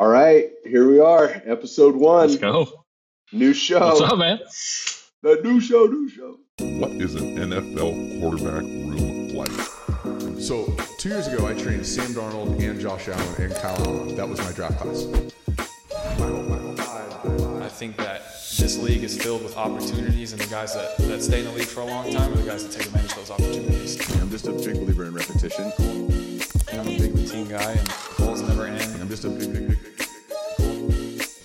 All right, here we are, episode one. Let's go. New show. What's up, man? The new show, new show. What is an NFL quarterback room like? So two years ago, I trained Sam Darnold and Josh Allen and Kyle Allen. That was my draft class. I think that this league is filled with opportunities, and the guys that, that stay in the league for a long time are the guys that take advantage of those opportunities. I'm just a big believer in repetition. And I'm a big routine guy, and goals never end. I'm just a big, big, big, big, big And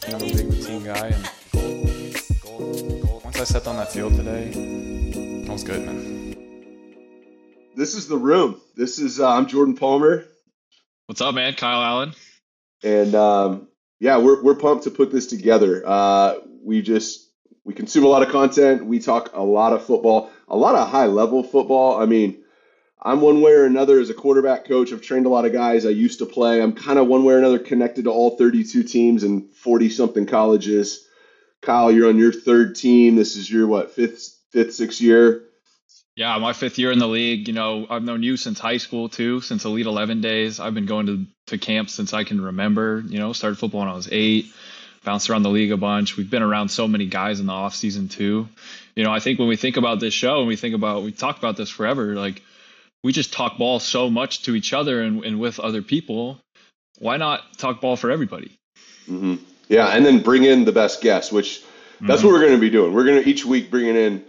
I'm a big routine guy, and once I stepped on that field today, I was good, man. This is the room. This is uh, I'm Jordan Palmer, What's up, man? Kyle Allen. and um, yeah, we're we're pumped to put this together. Uh, we just we consume a lot of content. We talk a lot of football, a lot of high level football. I mean, I'm one way or another as a quarterback coach. I've trained a lot of guys. I used to play. I'm kind of one way or another connected to all 32 teams and 40 something colleges. Kyle, you're on your third team. This is your what fifth fifth sixth year. Yeah, my fifth year in the league. You know, I've known you since high school too, since Elite Eleven days. I've been going to to camp since I can remember. You know, started football when I was eight. Bounced around the league a bunch. We've been around so many guys in the off season too. You know, I think when we think about this show and we think about we talk about this forever, like we just talk ball so much to each other and, and with other people. Why not talk ball for everybody? hmm Yeah, and then bring in the best guests, which that's Mm-hmm. what we're going to be doing. We're going to each week bringing in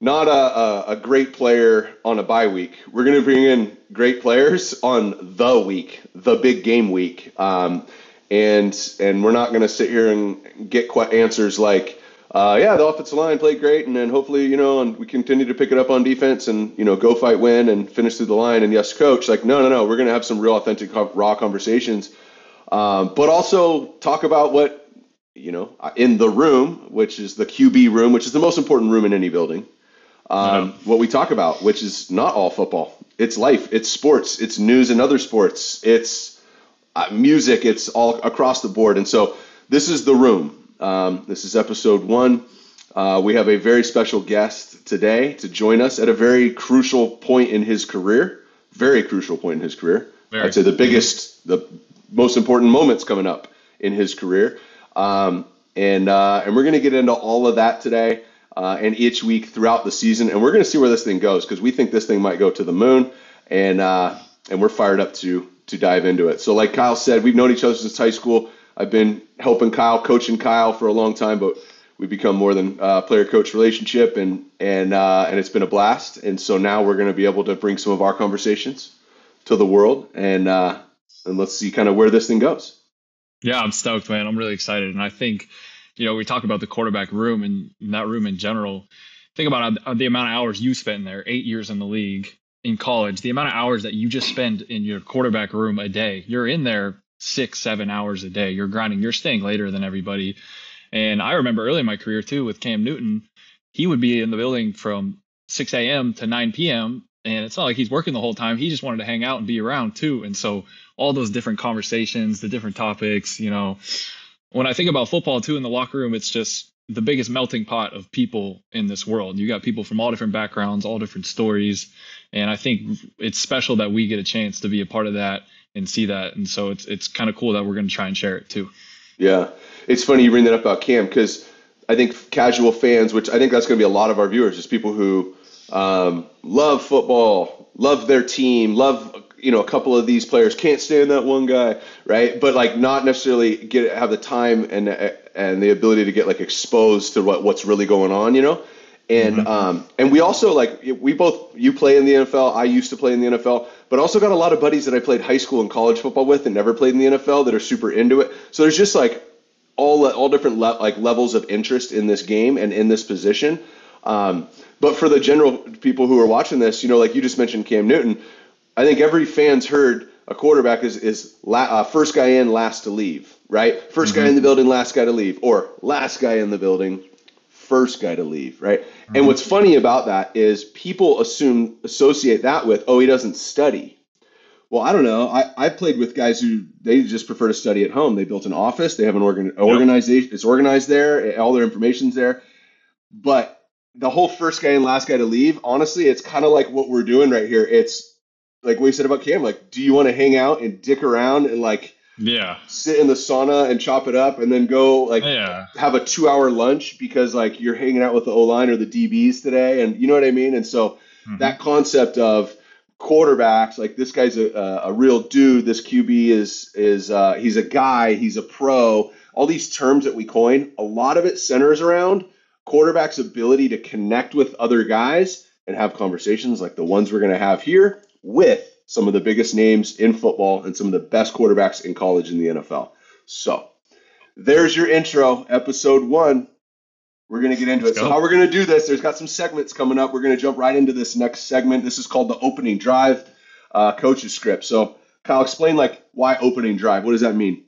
not a, a, a great player on a bye week. We're going to bring in great players on the week, the big game week, um, and and we're not going to sit here and get que- answers like, uh, yeah, the offensive line played great, and then hopefully you know, and we continue to pick it up on defense, and you know, go fight, win, and finish through the line, and yes, coach. Like, no, no, no, we're going to have some real authentic, raw conversations um, but also talk about what you know in the room, which is the QB room, which is the most important room in any building. Um, What we talk about, which is not all football, it's life, it's sports, it's news and other sports, it's uh, music, it's all across the board. And so this is the room. Um, this is episode one. Uh, we have a very special guest today to join us at a very crucial point in his career. Very crucial point in his career. Very. I'd say the biggest, the most important moments coming up in his career. Um, and uh, and we're going to get into all of that today uh, and each week throughout the season. And we're going to see where this thing goes because we think this thing might go to the moon. And uh, and we're fired up to to dive into it. So like Kyle said, we've known each other since high school. I've been helping Kyle, coaching Kyle for a long time, but we've become more than uh, player coach relationship, and and uh, and it's been a blast. And so now we're going to be able to bring some of our conversations to the world, and uh, and let's see kind of where this thing goes. Yeah, I'm stoked, man. I'm really excited, and I think, you know, we talk about the quarterback room and that room in general. Think about uh, the amount of hours you spent there, eight years in the league, in college, the amount of hours that you just spend in your quarterback room a day. You're in there six, seven hours a day. You're grinding. You're staying later than everybody. And I remember early in my career too with Cam Newton, he would be in the building from 6 a.m. to 9 p.m. And it's not like he's working the whole time. He just wanted to hang out and be around too. And so all those different conversations, the different topics, you know, when I think about football too in the locker room, it's just the biggest melting pot of people in this world. You got people from all different backgrounds, all different stories. And I think it's special that we get a chance to be a part of that and see that. And so it's it's kind of cool that we're going to try and share it too. Yeah, it's funny you bring that up about Cam because I think casual fans, which I think that's going to be a lot of our viewers, is people who um, love football, love their team, love you know a couple of these players, can't stand that one guy, right? But like not necessarily get have the time and and the ability to get like exposed to what what's really going on, you know. And um, and we also like we both you play in the NFL. I used to play in the NFL, but also got a lot of buddies that I played high school and college football with and never played in the NFL that are super into it. So there's just like all all different le- like levels of interest in this game and in this position. Um, but for the general people who are watching this, you know, like you just mentioned Cam Newton, I think every fan's heard a quarterback is is la- uh, first guy in, last to leave, right? 1st guy in the building, last guy to leave, or last guy in the building, first guy to leave, right? And mm-hmm. what's funny about that is people assume associate that with oh he doesn't study. Well, I don't know. I, I played with guys who they just prefer to study at home. They built an office. They have an organ, organization. It's organized there. Eh, all their information's there. But the whole first guy and last guy to leave, honestly, it's kind of like what we're doing right here. It's like what we said about Cam. Like, do you want to hang out and dick around and like Yeah. sit in the sauna and chop it up, and then go like Yeah. have a two hour lunch because like you're hanging out with the O line or the DBs today, and you know what I mean. And so Mhm. that concept of quarterbacks, like this guy's a, a, a real dude. This QB is is uh, he's a guy. He's a pro. All these terms that we coin, a lot of it centers around quarterbacks' ability to connect with other guys and have conversations like the ones we're going to have here with some of the biggest names in football and some of the best quarterbacks in college in the NFL. So there's your intro, episode one. We're going to get into Let's it. So, how we're going to do this, there's got some segments coming up. We're going to jump right into this next segment. This is called the opening drive uh, coach's script. So, Kyle, explain like why opening drive. What does that mean?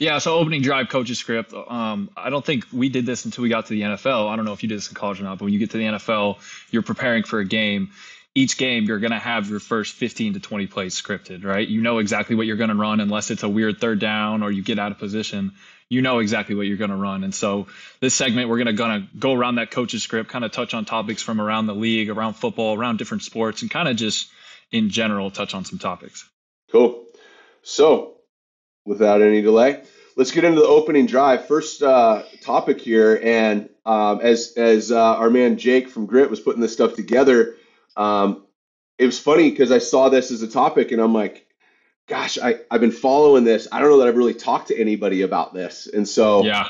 Yeah, so opening drive coaches script. Um, I don't think we did this until we got to the NFL. I don't know if you did this in college or not, but when you get to the NFL, you're preparing for a game. Each game, you're going to have your first 15 to 20 plays scripted, right? You know exactly what you're going to run, unless it's a weird third down or you get out of position. You know exactly what you're going to run. And so, this segment, we're going to gonna go around that coach's script, kind of touch on topics from around the league, around football, around different sports, and kind of just in general touch on some topics. Cool. So, without any delay, let's get into the opening drive. First uh, topic here, and um, as as uh, our man Jake from Grit was putting this stuff together, um, it was funny because I saw this as a topic, and I'm like, gosh, I I've been following this. I don't know that I've really talked to anybody about this, and so Yeah.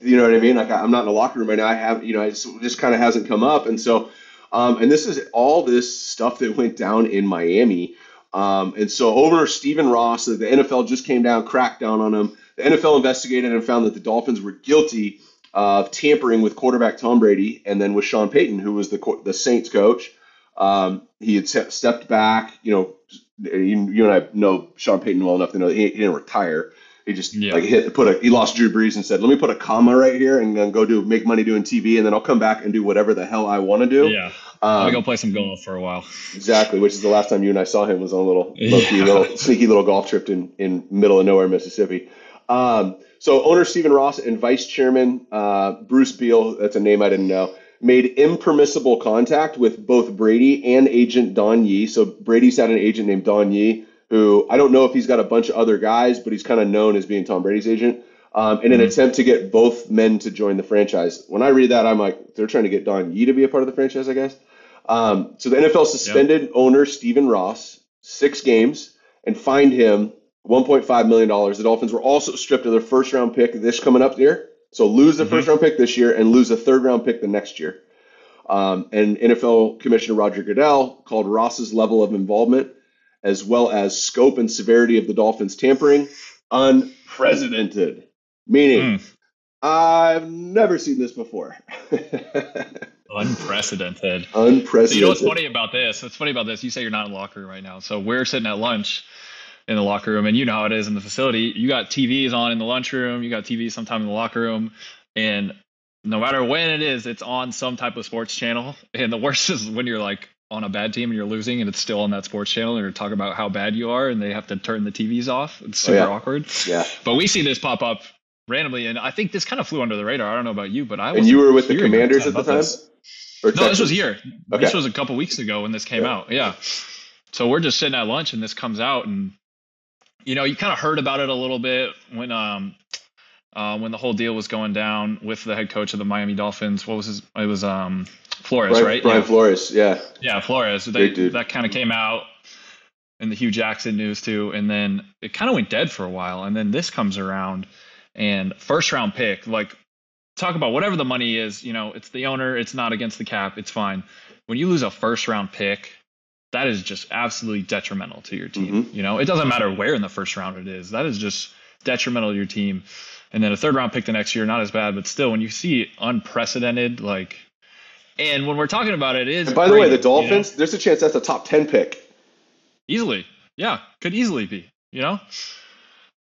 you know what I mean? Like I- I'm not in the locker room right now. I have, you know, it just, just kind of hasn't come up. And so, um, and this is all this stuff that went down in Miami. Um, and so owner Stephen Ross, the NFL just came down, cracked down on him. The NFL investigated and found that the Dolphins were guilty of tampering with quarterback Tom Brady and then with Sean Payton, who was the the Saints coach. Um, he had stepped back. You know, you, you and I know Sean Payton well enough to know that he, he didn't retire. He just Yeah. like hit put a he lost Drew Brees and said, "Let me put a comma right here and then go do make money doing TV, and then I'll come back and do whatever the hell I want to do." Yeah. I'm Um, to go play some golf for a while. Exactly, which is the last time you and I saw him was on a little, Yeah. little sneaky little golf trip in, in middle of nowhere, Mississippi. Um, so owner Stephen Ross and vice chairman uh, Bruce Beal, that's a name I didn't know, made impermissible contact with both Brady and agent Don Yee. So Brady's had an agent named Don Yee, who I don't know if he's got a bunch of other guys, but he's kind of known as being Tom Brady's agent. Um, in an Mhm. attempt to get both men to join the franchise. When I read that, I'm like, they're trying to get Don Yee to be a part of the franchise, I guess. Um, so the NFL suspended owner Stephen Ross six games and fined him 1.5 million dollars. The Dolphins were also stripped of their first round pick this coming up year, so lose the Mhm. first round pick this year and lose a third round pick the next year. Um, and NFL Commissioner Roger Goodell called Ross's level of involvement, as well as scope and severity of the Dolphins tampering, unprecedented. Meaning, Mm. I've never seen this before. Unprecedented. Unprecedented. So you know what's funny about this? What's funny about this? You say you're not in the locker room right now. So we're sitting at lunch in the locker room, and you know how it is in the facility. You got TVs on in the lunchroom. You got TVs sometime in the locker room, and no matter when it is, it's on some type of sports channel. And the worst is when you're like on a bad team and you're losing, and it's still on that sports channel, and you're talking about how bad you are, and they have to turn the TVs off. It's Oh, super yeah. awkward. Yeah. But we see this pop up randomly, and I think this kind of flew under the radar. I don't know about you, but I was And you were with the Commanders at the time? this. No, this was here. Okay. This was a couple weeks ago when this came Yeah. out. Yeah. So we're just sitting at lunch and this comes out and you know, you kind of heard about it a little bit when um uh, when the whole deal was going down with the head coach of the Miami Dolphins. What was his it was um Flores, Brian, right? Brian yeah. Flores, yeah. Yeah, Flores. They, Great dude. that kind of came out in the Hue Jackson news too, and then it kind of went dead for a while, and then this comes around, and first round pick, like talk about whatever the money is, you know, it's the owner, it's not against the cap, it's fine. When you lose a first round pick, that is just absolutely detrimental to your team. Mhm. You know, it doesn't matter where in the first round it is. That is just detrimental to your team. And then a third round pick the next year, not as bad, but still, when you see unprecedented, like, and when we're talking about it, it is And by the way, the you know? Dolphins, there's a chance that's a top 10 pick. easily, yeah, could easily be, you know,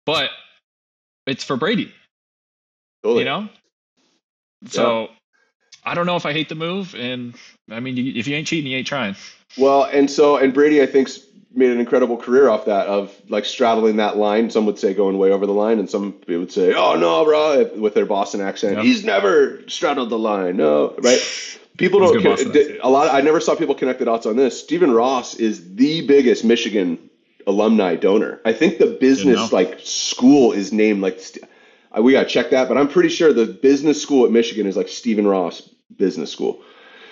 but it's for Brady, Totally. you know. So I don't know if I hate the move, and I mean, you, if you ain't cheating, you ain't trying. Well, and so, and Brady, I think, made an incredible career off that, of like straddling that line. Some would say going way over the line, and some people would say, oh, no, bro, with their Boston accent. Yep. He's never straddled the line. No, right? People don't, con- a lot, I never saw people connect the dots on this. Stephen Ross is the biggest Michigan alumni donor. I think the business like school is named like st- we gotta check that, but I'm pretty sure the business school at Michigan is like Stephen Ross Business School.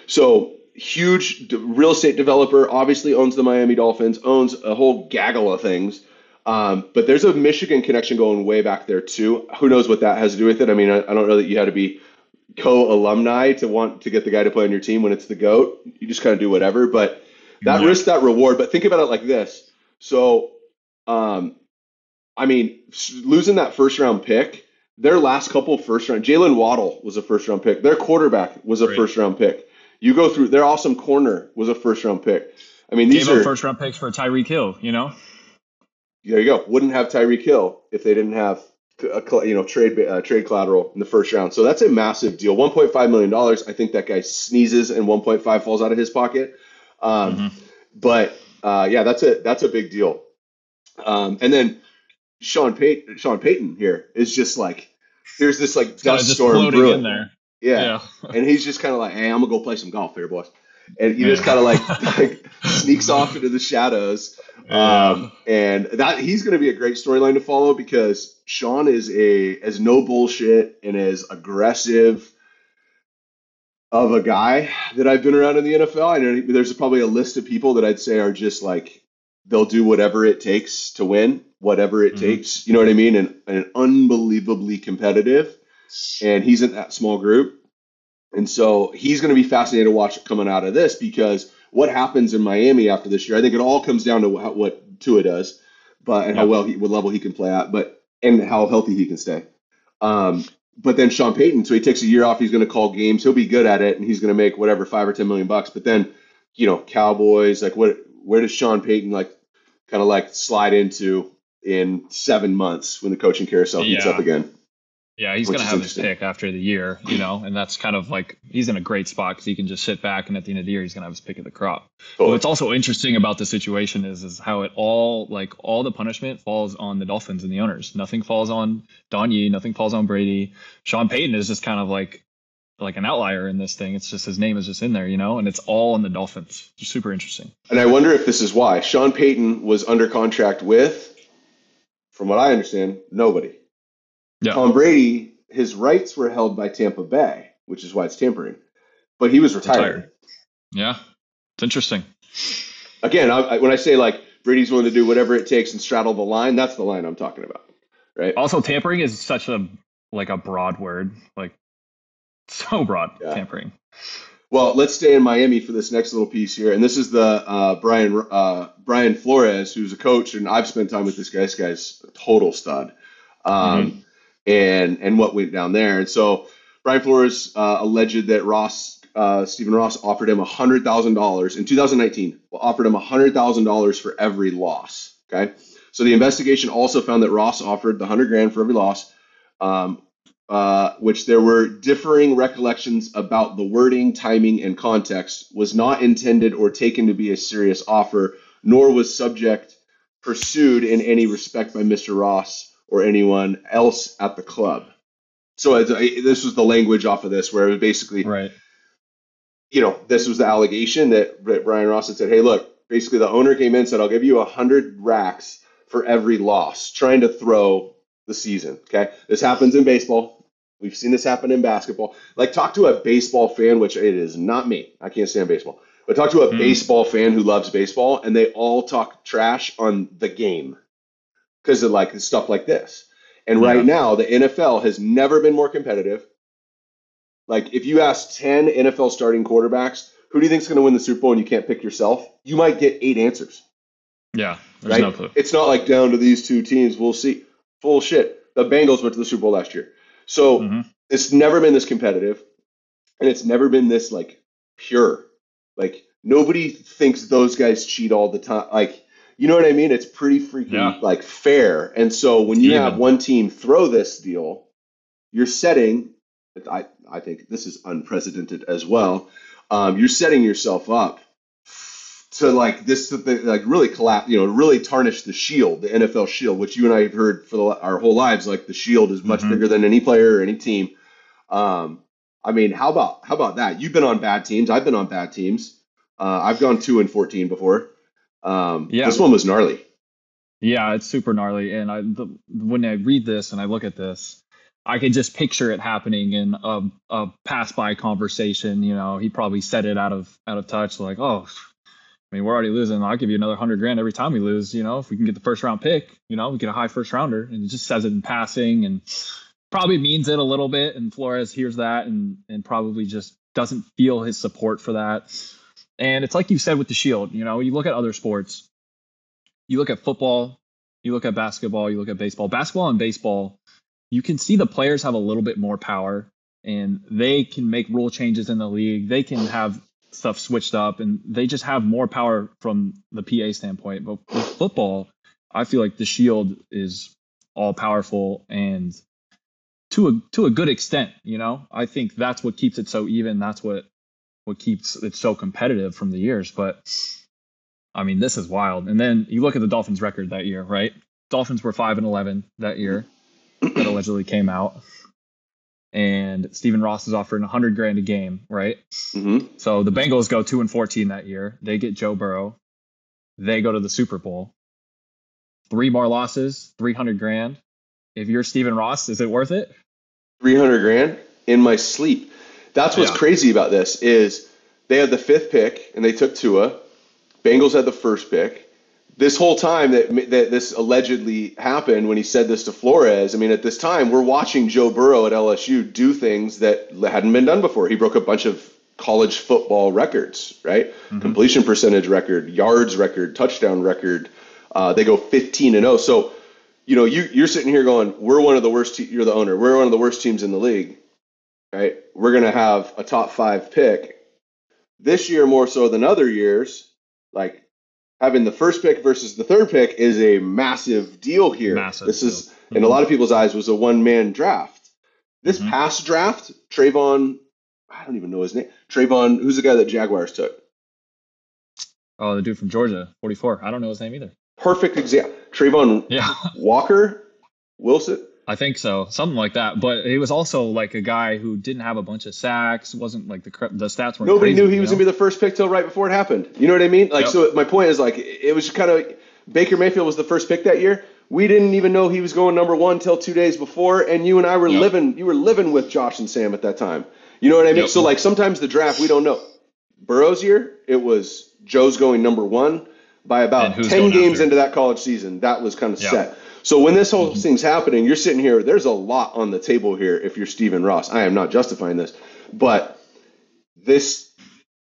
So huge real estate developer, obviously owns the Miami Dolphins, owns a whole gaggle of things. Um, but there's a Michigan connection going way back there too. Who knows what that has to do with it? I mean, I, I don't know that you had to be co-alumni to want to get the guy to play on your team when it's the goat. You just kind of do whatever. But that Yeah. risk, that reward. But think about it like this. So, um, I mean, losing that first round pick, their last couple first round, Jaylen Waddle was a first round pick. Their quarterback was a Right. first round pick. You go through their awesome corner was a first round pick. I mean, these Gave are first round picks for Tyreek Hill, you know? there you go. Wouldn't have Tyreek Hill if they didn't have a, you know trade uh, trade collateral in the first round. So that's a massive deal. 1.5 million dollars. I think that guy sneezes and 1.5 falls out of his pocket. Um, Mhm. But uh, yeah, that's a that's a big deal. Um, and then Sean Payton, Sean Payton here is just like there's this like dust just storm brewing. in there. Yeah. Yeah. and he's just kind of like, hey, I'm gonna go play some golf here, boys. And he just kind of like, like sneaks off into the shadows. Um, and that he's going to be a great storyline to follow because Sean is a as no bullshit and as aggressive of a guy that I've been around in the NFL. I know there's probably a list of people that I'd say are just like they'll do whatever it takes to win, whatever it Mhm. takes. You know what I mean? And, and unbelievably competitive. And he's in that small group. And so he's going to be fascinating to watch coming out of this because what happens in Miami after this year, I think it all comes down to how, what Tua does, but and how well he, what level he can play at, but and how healthy he can stay. Um, but then Sean Payton, so he takes a year off. He's going to call games. He'll be good at it, and he's going to make whatever five or ten million bucks. But then, you know, Cowboys, like what? Where does Sean Payton like kind of like slide into in seven months when the coaching carousel heats Yeah. up again? Yeah, he's going to have his pick after the year, you know, and that's kind of like he's in a great spot because he can just sit back and at the end of the year he's going to have his pick of the crop. But what's also interesting about the situation is is how it all like all the punishment falls on the Dolphins and the owners. Nothing falls on Don Yee, nothing falls on Brady. Sean Payton is just kind of like like an outlier in this thing. It's just his name is just in there, you know, and it's all in the Dolphins. It's super interesting. And I wonder if this is why Sean Payton was under contract with, from what I understand, nobody. Yeah. Tom Brady, his rights were held by Tampa Bay, which is why it's tampering. But he was retired. Retired. Yeah, it's interesting. Again, I, I, when I say like Brady's willing to do whatever it takes and straddle the line, that's the line I'm talking about, right? Also, tampering is such a like a broad word, like so broad. Yeah. Tampering. Well, let's stay in Miami for this next little piece here, and this is the uh, Brian uh, Brian Flores, who's a coach, and I've spent time with this guy. This guy's a total stud, um, and and what went down there. And so Brian Flores uh, alleged that Ross uh, Stephen Ross offered him hundred thousand dollars in 2019. Offered him hundred thousand dollars for every loss. Okay, so the investigation also found that Ross offered the hundred grand for every loss. Um, uh, which there were differing recollections about the wording, timing, and context, was not intended or taken to be a serious offer, nor was subject pursued in any respect by Mr. Ross or anyone else at the club. So this was the language off of this, where it was basically, Right. you know, this was the allegation that that Brian Ross had said, hey, look, basically the owner came in and said, I'll give you a hundred racks for every loss, trying to throw the season. Okay, this happens in baseball. We've seen this happen in basketball. Like, talk to a baseball fan, which it is not me. I can't stand baseball. But talk to a Mhm. baseball fan who loves baseball, and they all talk trash on the game because of like stuff like this. And Yeah. right now, the NFL has never been more competitive. Like, if you ask 10 NFL starting quarterbacks, who do you think is going to win the Super Bowl and you can't pick yourself? You might get eight answers Yeah. There's right? no clue. It's not like down to these two teams. We'll see. Full shit. The Bengals went to the Super Bowl last year. So Mhm. it's never been this competitive and it's never been this like pure. Like nobody thinks those guys cheat all the time. Like you know what I mean? It's pretty freaking Yeah. like fair. And so when you have one team throw this deal, you're setting I I think this is unprecedented as well. Um, you're setting yourself up to like this like really collapse, you know, really tarnish the shield, the NFL shield, which you and I have heard for the, our whole lives. Like the shield is much Mhm. bigger than any player or any team. Um, I mean, how about how about that? You've been on bad teams. I've been on bad teams. Uh, I've gone two and fourteen before. Um, Yeah. This one was gnarly. Yeah, it's super gnarly. And I the, when I read this and I look at this, I can just picture it happening in a, a pass by conversation. You know, he probably said it out of out of touch, like, "Oh, I mean, we're already losing. I'll give you another hundred grand every time we lose. You know, if we can get the first round pick, you know, we get a high first rounder." And he just says it in passing and probably means it a little bit. And Flores hears that and and probably just doesn't feel his support for that. And it's like you said with the Shield. You know, you look at other sports you look at football, you look at basketball, you look at baseball. Basketball and baseball, you can see the players have a little bit more power and they can make rule changes in the league. They can have stuff switched up and they just have more power from the PA standpoint. But with football, I feel like the Shield is all powerful and to a to a good extent, you know. I think that's what keeps it so even. That's what what keeps it so competitive from the years. But I mean, this is wild. And then you look at the Dolphins' record that year, right? Dolphins were five and eleven that year that allegedly came out, and Stephen Ross is offering a hundred grand a game, right? Mm-hmm. So the Bengals go two and fourteen that year. They get Joe Burrow. They go to the Super Bowl. Three more losses, three hundred grand. If you're Stephen Ross, is it worth it? Three hundred grand in my sleep. That's what's Yeah. crazy about this is they had the fifth pick and they took Tua. Bengals had the first pick. This whole time that that this allegedly happened when he said this to Flores, I mean, at this time we're watching Joe Burrow at LSU do things that hadn't been done before. He broke a bunch of college football records, right? Completion percentage record, yards record, touchdown record. Uh, they go 15 and 0. So, you know, you you're sitting here going, we're one of the worst. Te- you're the owner. We're one of the worst teams in the league, right? We're gonna have a top five pick this year more so than other years. Like having the first pick versus the third pick is a massive deal here. Massive this is, deal. in a lot of people's eyes, was a one man draft. This Mhm. past draft, Trayvon, I don't even know his name. Trayvon, who's the guy that Jaguars took? Oh, the dude from Georgia, 44. I don't know his name either. Perfect example. Trayvon Yeah, Walker Wilson. I think so, something like that. But he was also like a guy who didn't have a bunch of sacks. wasn't like the the stats weren't. Nobody crazy, knew he was know? gonna be the first pick till right before it happened. You know what I mean? Like, Yep. so my point is like, it was kind of Baker Mayfield was the first pick that year. We didn't even know he was going number one till two days before, and you and I were Yep. living. You were living with Josh and Sam at that time. You know what I mean? Yep. So like, sometimes the draft we don't know. Burrow's year, it was Joe's going number one by about ten games after? into that college season. That was kind of Yeah. set. So when this Mm-hmm. whole thing's happening, you're sitting here. There's a lot on the table here. If you're Stephen Ross, I am not justifying this, but this,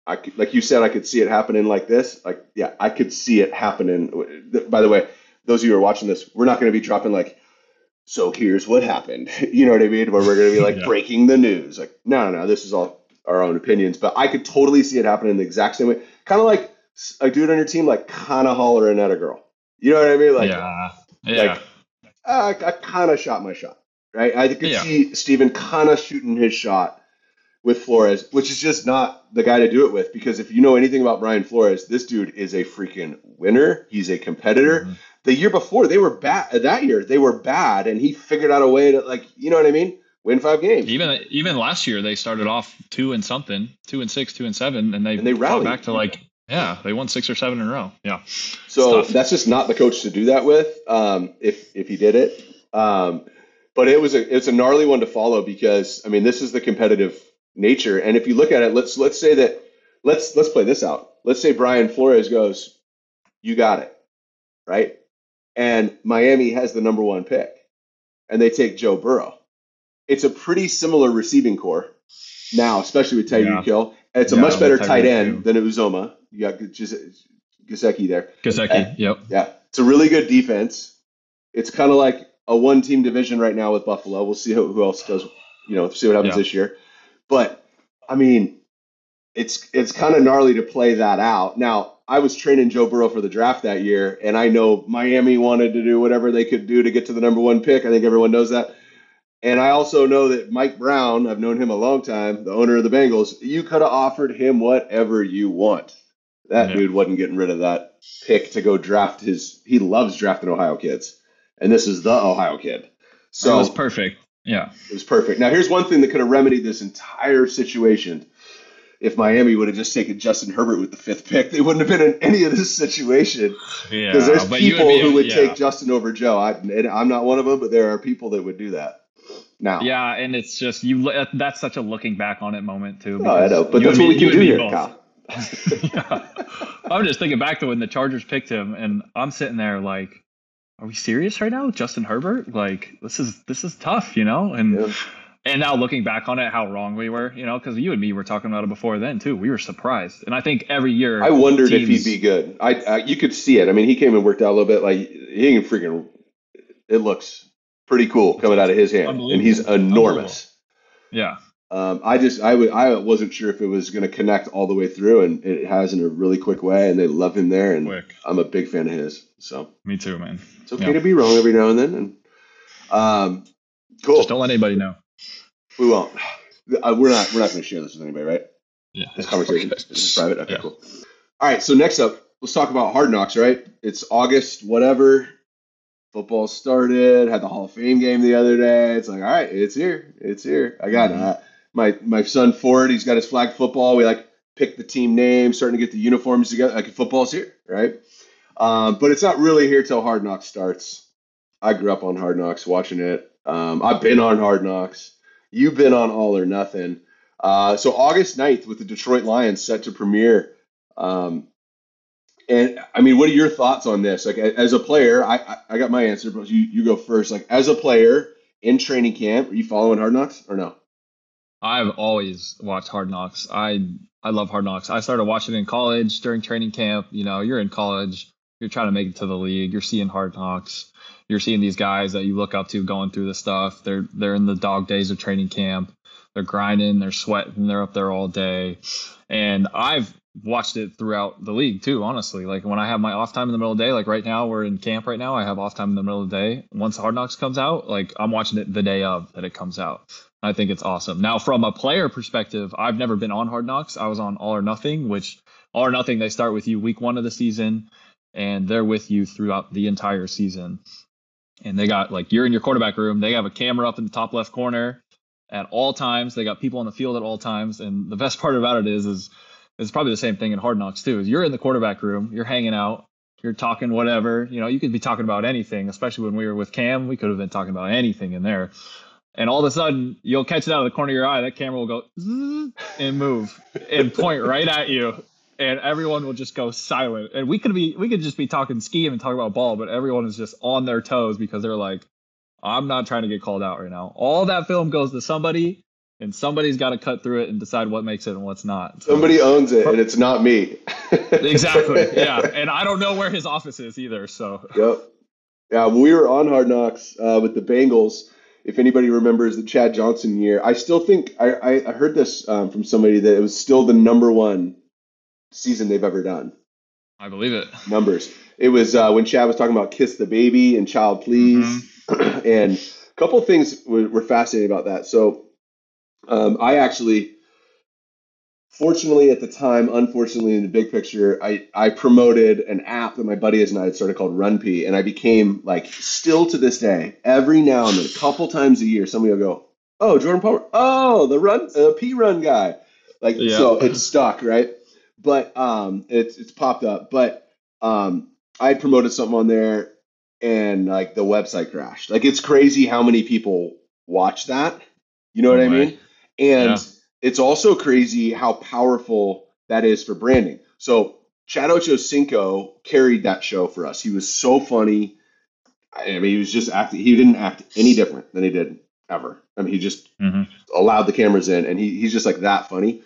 I like you said, I could see it happening like this. Like, yeah, I could see it happening. By the way, those of you who are watching this, we're not going to be dropping like, so here's what happened. You know what I mean? Where we're going to be like Yeah. breaking the news. Like, no, no, no, this is all our own opinions. But I could totally see it happening the exact same way. Kind of like a dude on your team, like kind of hollering at a girl. You know what I mean? Like, yeah, yeah, like, uh, I kind of shot my shot, right? I could Yeah. see Stephen kind of shooting his shot with Flores, which is just not the guy to do it with. Because if you know anything about Brian Flores, this dude is a freaking winner. He's a competitor. Mhm. The year before, they were bad. That year, they were bad, and he figured out a way to, like, you know what I mean? Win five games. Even even last year they started off two and something, two and six, two and seven, and they And they rallied. back to like yeah, they won six or seven in a row. Yeah, So that's just not the coach to do that with. Um, if if he did it, um, but it was a it's a gnarly one to follow because I mean this is the competitive nature, and if you look at it, let's let's say that let's let's play this out. Let's say Brian Flores goes, you got it, right? And Miami has the number one pick, and they take Joe Burrow. It's a pretty similar receiving corps now, especially with Tyreek Yeah. Hill. It's a much better tight end too. than Uzomah. You got Gis- there. Gesicki. Eh. Yep. Yeah, it's a really good defense. It's kind of like a one-team division right now with Buffalo. We'll see who, who else does, you know, see what happens Yeah. this year. But I mean, it's it's kind of gnarly to play that out. Now, I was training Joe Burrow for the draft that year, and I know Miami wanted to do whatever they could do to get to the number one pick. I think everyone knows that. And I also know that Mike Brown, I've known him a long time, the owner of the Bengals, you could have offered him whatever you want. That Yeah. dude wasn't getting rid of that pick to go draft his. He loves drafting Ohio kids, and this is the Ohio kid. So it was perfect. Yeah. it was perfect. Now, here's one thing that could have remedied this entire situation. if Miami would have just taken Justin Herbert with the fifth pick, they wouldn't have been in any of this situation. Yeah, Because there's people be- who would yeah. take Justin over Joe. I, and I'm not one of them, but there are people that would do that. Now, Yeah, and it's just you. That's such a looking back on it moment too. Oh, I know, but that's what we can do here, both. Kyle. Yeah. I'm just thinking back to when the Chargers picked him, and I'm sitting there like, "Are we serious right now, with Justin Herbert? Like, this is this is tough, you know?" And Yeah. and now looking back on it, how wrong we were, you know, because you and me were talking about it before then too. We were surprised, and I think every year I wondered if he'd be good. I, I you could see it. I mean, he came and worked out a little bit. Like he can freaking. It looks pretty cool coming out of his hand, and he's enormous. Yeah, Um, I just I would I wasn't sure if it was going to connect all the way through, and it has in a really quick way, and they love him there, and quick. I'm a big fan of his. So Me too, man. it's okay Yeah. to be wrong every now and then, and um, cool. Just don't let anybody know. We won't. Uh, we're not. We're not going to share this with anybody, right? Yeah, This conversation Okay. this is private. Okay, Yeah. cool. All right. So next up, let's talk about Hard Knocks. Right? It's August, whatever. Football started. Had the Hall of Fame game the other day. It's like, all right, it's here. It's here. I got Mhm. uh, my my son Ford. He's got his flag football. We like pick the team name, starting to get the uniforms together. Like football's here, right? Um, but it's not really here till Hard Knocks starts. I grew up on Hard Knocks, watching it. Um, I've been on Hard Knocks. You've been on All or Nothing. Uh, so August 9th with the Detroit Lions set to premiere. Um, and I mean, what are your thoughts on this? Like as a player, I, I, I got my answer, but you, you go first. Like as a player in training camp, are you following Hard Knocks or no? I've always watched Hard Knocks. I I love Hard Knocks. I started watching in college during training camp. You know, you're in college, you're trying to make it to the league. You're seeing Hard Knocks. You're seeing these guys that you look up to going through the stuff. They're they're in the dog days of training camp. They're grinding. They're sweating. They're up there all day. And I've watched it throughout the league too. Honestly, like when I have my off time in the middle of the day, like right now we're in camp right now. I have off time in the middle of the day. Once Hard Knocks comes out, like I'm watching it the day of that it comes out. I think it's awesome. Now, from a player perspective, I've never been on Hard Knocks. I was on All or Nothing, which All or Nothing, they start with you week one of the season, and they're with you throughout the entire season. And they got like you're in your quarterback room. They have a camera up in the top left corner at all times. They got people on the field at all times. And the best part about it is, is it's probably the same thing in Hard Knocks too. Is you're in the quarterback room, you're hanging out, you're talking whatever. You know, you could be talking about anything. Especially when we were with Cam, we could have been talking about anything in there. And all of a sudden, you'll catch it out of the corner of your eye. That camera will go and move and point right at you, and everyone will just go silent. And we could be, we could just be talking scheme and talk about ball, but everyone is just on their toes because they're like, "I'm not trying to get called out right now." All that film goes to somebody, and somebody's got to cut through it and decide what makes it and what's not. So- Somebody owns it, and it's not me. exactly, yeah. And I don't know where his office is either. So Yep. Yeah, we were on Hard Knocks uh, with the Bengals. If anybody remembers the Chad Johnson year, I still think I, I, heard this um, from somebody that it was still the number one season they've ever done. I believe it. Numbers. It was uh, when Chad was talking about "Kiss the Baby" and "Child Please," and a couple of things were, were fascinating about that. So, um, I actually fortunately at the time, unfortunately in the big picture, I, I promoted an app that my buddies and I had started called RunP, and I became like still to this day, every now and then, a couple times a year, somebody will go, "Oh, Jordan Palmer, oh, the run uh, P run guy," like Yeah. so it's stuck, right? But um, it's it's popped up, but um, I promoted something on there, and like the website crashed. Like it's crazy how many people watch that. You know what No I mean? And Yeah. it's also crazy how powerful that is for branding. So Chad Ochocinco carried that show for us. He was so funny. I mean, he was just acting. He didn't act any different than he did ever. I mean, he just Mhm. allowed the cameras in, and he, he's just like that funny.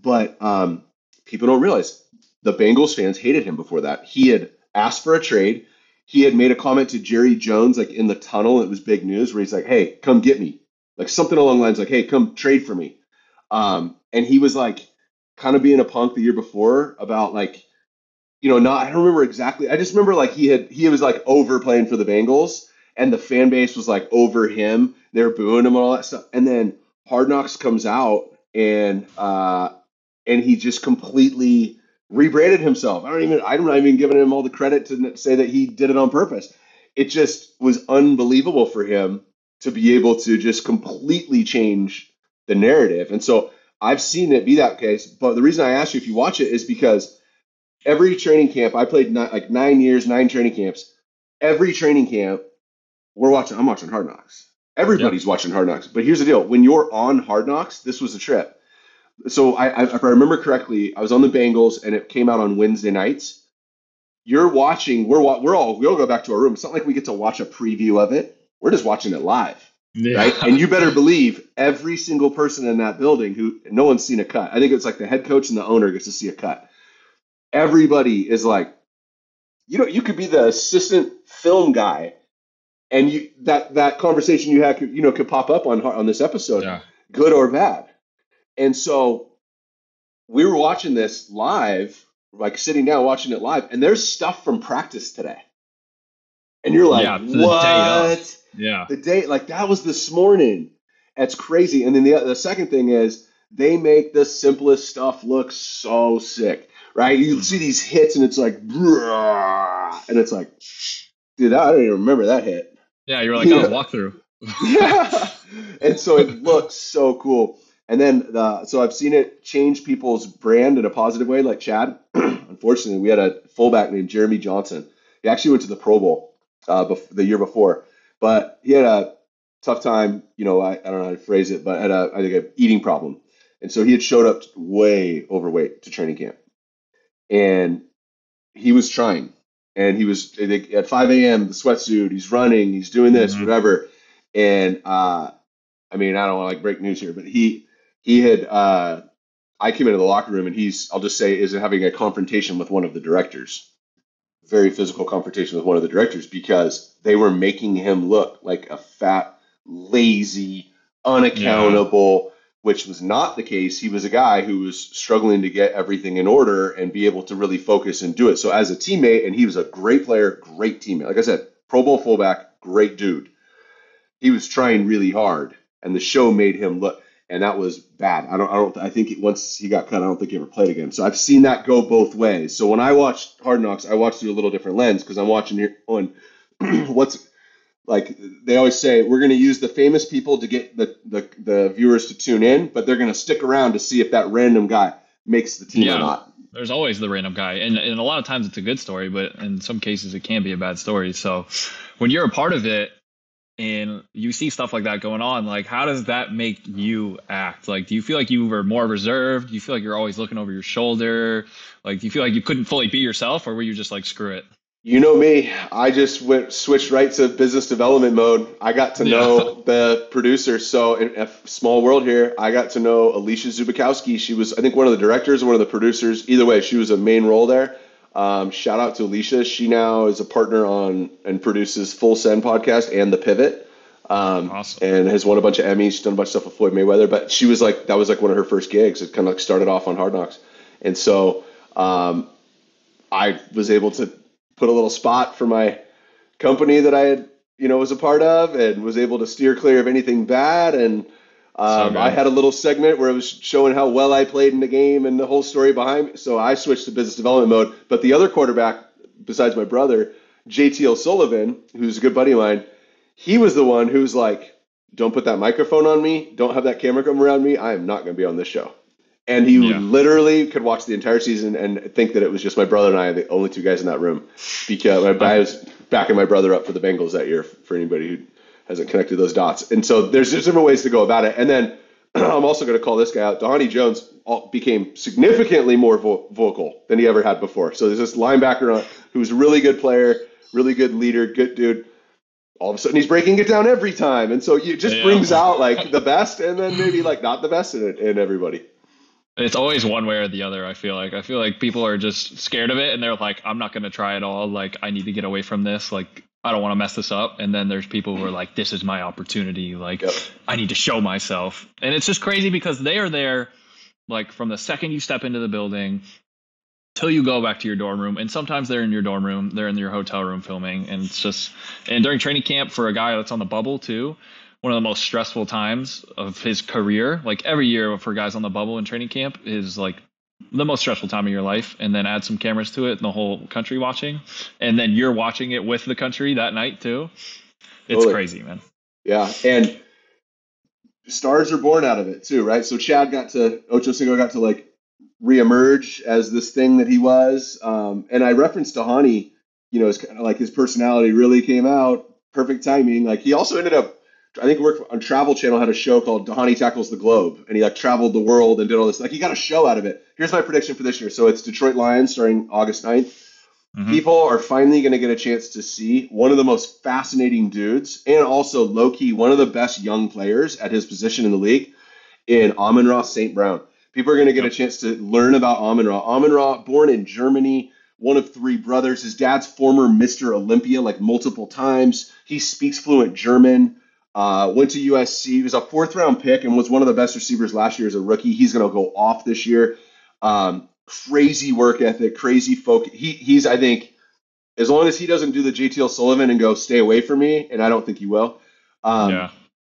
But um, people don't realize the Bengals fans hated him before that. He had asked for a trade. He had made a comment to Jerry Jones, like in the tunnel. It was big news where he's like, "Hey, come get me," like something along the lines like, "Hey, come trade for me." Um, and he was like, kind of being a punk the year before about like, you know, not I don't remember exactly. I just remember like he had he was like over playing for the Bengals, and the fan base was like over him. They're booing him and all that stuff. And then Hard Knocks comes out, and uh, and he just completely rebranded himself. I don't even I'm not even giving him all the credit to say that he did it on purpose. It just was unbelievable for him to be able to just completely change the narrative. And so I've seen it be that case. But the reason I asked you if you watch it is because every training camp I played ni- like nine years, nine training camps. Every training camp, we're watching. I'm watching Hard Knocks. Everybody's watching Hard Knocks. But here's the deal: when you're on Hard Knocks, this was a trip. So I, I, if I remember correctly, I was on the Bengals, and it came out on Wednesday nights. You're watching. We're we're all we all go back to our room. It's not like we get to watch a preview of it. We're just watching it live Yeah. right? and you better believe every single person in that building who no one's seen a cut. I think it's like the head coach and the owner gets to see a cut. Everybody is like, you know, you could be the assistant film guy, and you that that conversation you had, could, you know, could pop up on on this episode, yeah. good or bad. And so we were watching this live, like sitting down watching it live, and there's stuff from practice today. And you're like, Yeah, the day of. what? Yeah. the date like that was this morning. That's crazy. And then the, the second thing is they make the simplest stuff look so sick right? You see these hits and it's like and it's like dude i don't even remember that hit. Yeah. You're like, that was walkthrough. yeah. And so it looks so cool. And then the so i've seen it change people's brand in a positive way. Like chad unfortunately we had a fullback named jeremi johnson. He actually went to the pro bowl uh, bef- the year before but he had a tough time you know I, I don't know how to phrase it but had a i think an eating problem. And so he had showed up way overweight to training camp. And he was trying. And he was at 5 a.m the sweatsuit he's running he's doing this Mhm. whatever. And uh i mean i don't want to like break news here but he he had uh i came into the locker room and he's i'll just say is having a confrontation with one of the directors very physical confrontation with one of the directors because they were making him look like a fat lazy unaccountable which was not the case. He was a guy who was struggling to get everything in order and be able to really focus and do it. So as a teammate, and he was a great player, great teammate. Like I said, Pro Bowl fullback, great dude. He was trying really hard, and the show made him look. And that was bad. I don't. I don't. I think once he got cut, I don't think he ever played again. So I've seen that go both ways. So when I watched Hard Knocks, I watched through a little different lens because I'm watching here on what's like they always say we're going to use the famous people to get the, the the viewers to tune in but they're going to stick around to see if that random guy makes the team Yeah. or not There's always the random guy, and and a lot of times it's a good story, but in some cases it can be a bad story. So when you're a part of it and you see stuff like that going on, like how does that make you act? Like, do you feel like you were more reserved? Do you feel like you're always looking over your shoulder? Like, do you feel like you couldn't fully be yourself, or were you just like screw it? you know me i just went switched right to business development mode i got to know the producer so in a small world here i got to know alicia zubikowski she was i think one of the directors or one of the producers either way she was a main role there um, shout out to alicia. She now is a partner on and produces full send podcast and the pivot. Um, Awesome. and has won a bunch of emmys she's done a bunch of stuff with floyd mayweather. But she was like that was like one of her first gigs. It kind of like started off on hard knocks. And so um, i was able to put a little spot for my company that I had, you know, was a part of, and was able to steer clear of anything bad. And um. I had a little segment where it was showing how well I played in the game and the whole story behind me. So I switched to business development mode. But the other quarterback, besides my brother, JT O'Sullivan, who's a good buddy of mine, he was the one who's like, "Don't put that microphone on me. Don't have that camera come around me. I am not going to be on this show." And he Yeah. literally could watch the entire season and think that it was just my brother and I, the only two guys in that room, because I was backing my brother up for the Bengals that year. For anybody who hasn't connected those dots, and so there's just different ways to go about it. And then I'm also going to call this guy out. Dhani Jones all- became significantly more vo- vocal than he ever had before. So there's this linebacker who's a really good player, really good leader, good dude. All of a sudden, he's breaking it down every time, and so it just Yeah. brings out like the best, and then maybe like not the best in, in everybody. It's always one way or the other. I feel like I feel like people are just scared of it, and they're like, "I'm not going to try it all. Like, I need to get away from this. Like, I don't want to mess this up." And then there's people who are like, "This is my opportunity. Like, Yep. I need to show myself." And it's just crazy because they are there, like from the second you step into the building till you go back to your dorm room. And sometimes they're in your dorm room, they're in your hotel room filming, and it's just. And during training camp for a guy that's on the bubble too, one of the most stressful times of his career. Like every year for guys on the bubble in training camp is like the most stressful time of your life. And then add some cameras to it and the whole country watching. And then you're watching it with the country that night too. It's Totally. crazy, man. Yeah, and stars are born out of it too, right? So Chad got to Ocho Cinco got to like reemerge as this thing that he was, um, and I referenced Dhani. You know, it's kind of like his personality really came out. Perfect timing. Like he also ended up I think worked on Travel Channel had a show called Dhani Tackles the Globe, and he like traveled the world and did all this. Like he got a show out of it. Here's my prediction for this year. So it's Detroit Lions starting August 9th. Mm-hmm. People are finally going to get a chance to see one of the most fascinating dudes, and also low key one of the best young players at his position in the league, in Amon Ra St. Brown. People are going to get a chance to learn about Amon Ra. Amon Ra, born in Germany, one of three brothers. His dad's former Mr. Olympia, like multiple times. He speaks fluent German. Uh, went to USC. He was a fourth round pick and was one of the best receivers last year as a rookie. He's going to go off this year. Um, crazy work ethic, crazy focus. He, he's, I think, as long as he doesn't do the JTL Sullivan and go stay away from me, and I don't think he will, um, yeah.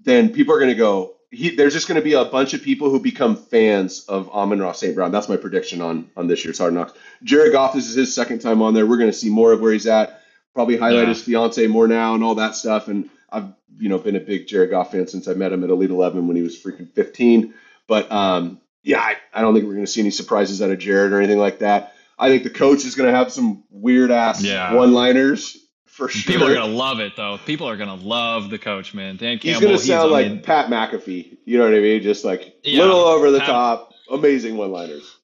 then people are going to go. He, there's just going to be a bunch of people who become fans of Amon Ra St. Brown. That's my prediction on on this year's Hard Knocks. Jared Goff, this is his second time on there. We're going to see more of where he's at. Probably highlight yeah. his fiance more now and all that stuff. And I've you know been a big Jared Goff fan since I met him at Elite Eleven when he was freaking 15. But um, yeah, I, I don't think we're going to see any surprises out of Jared or anything like that. I think the coach is going to have some weird ass yeah. one liners for sure. People are going to love it though. People are going to love the coach, man. Dan Campbell. He's going to sound like mean, Pat McAfee. You know what I mean? Just like yeah, little over the Pat, top, amazing one liners.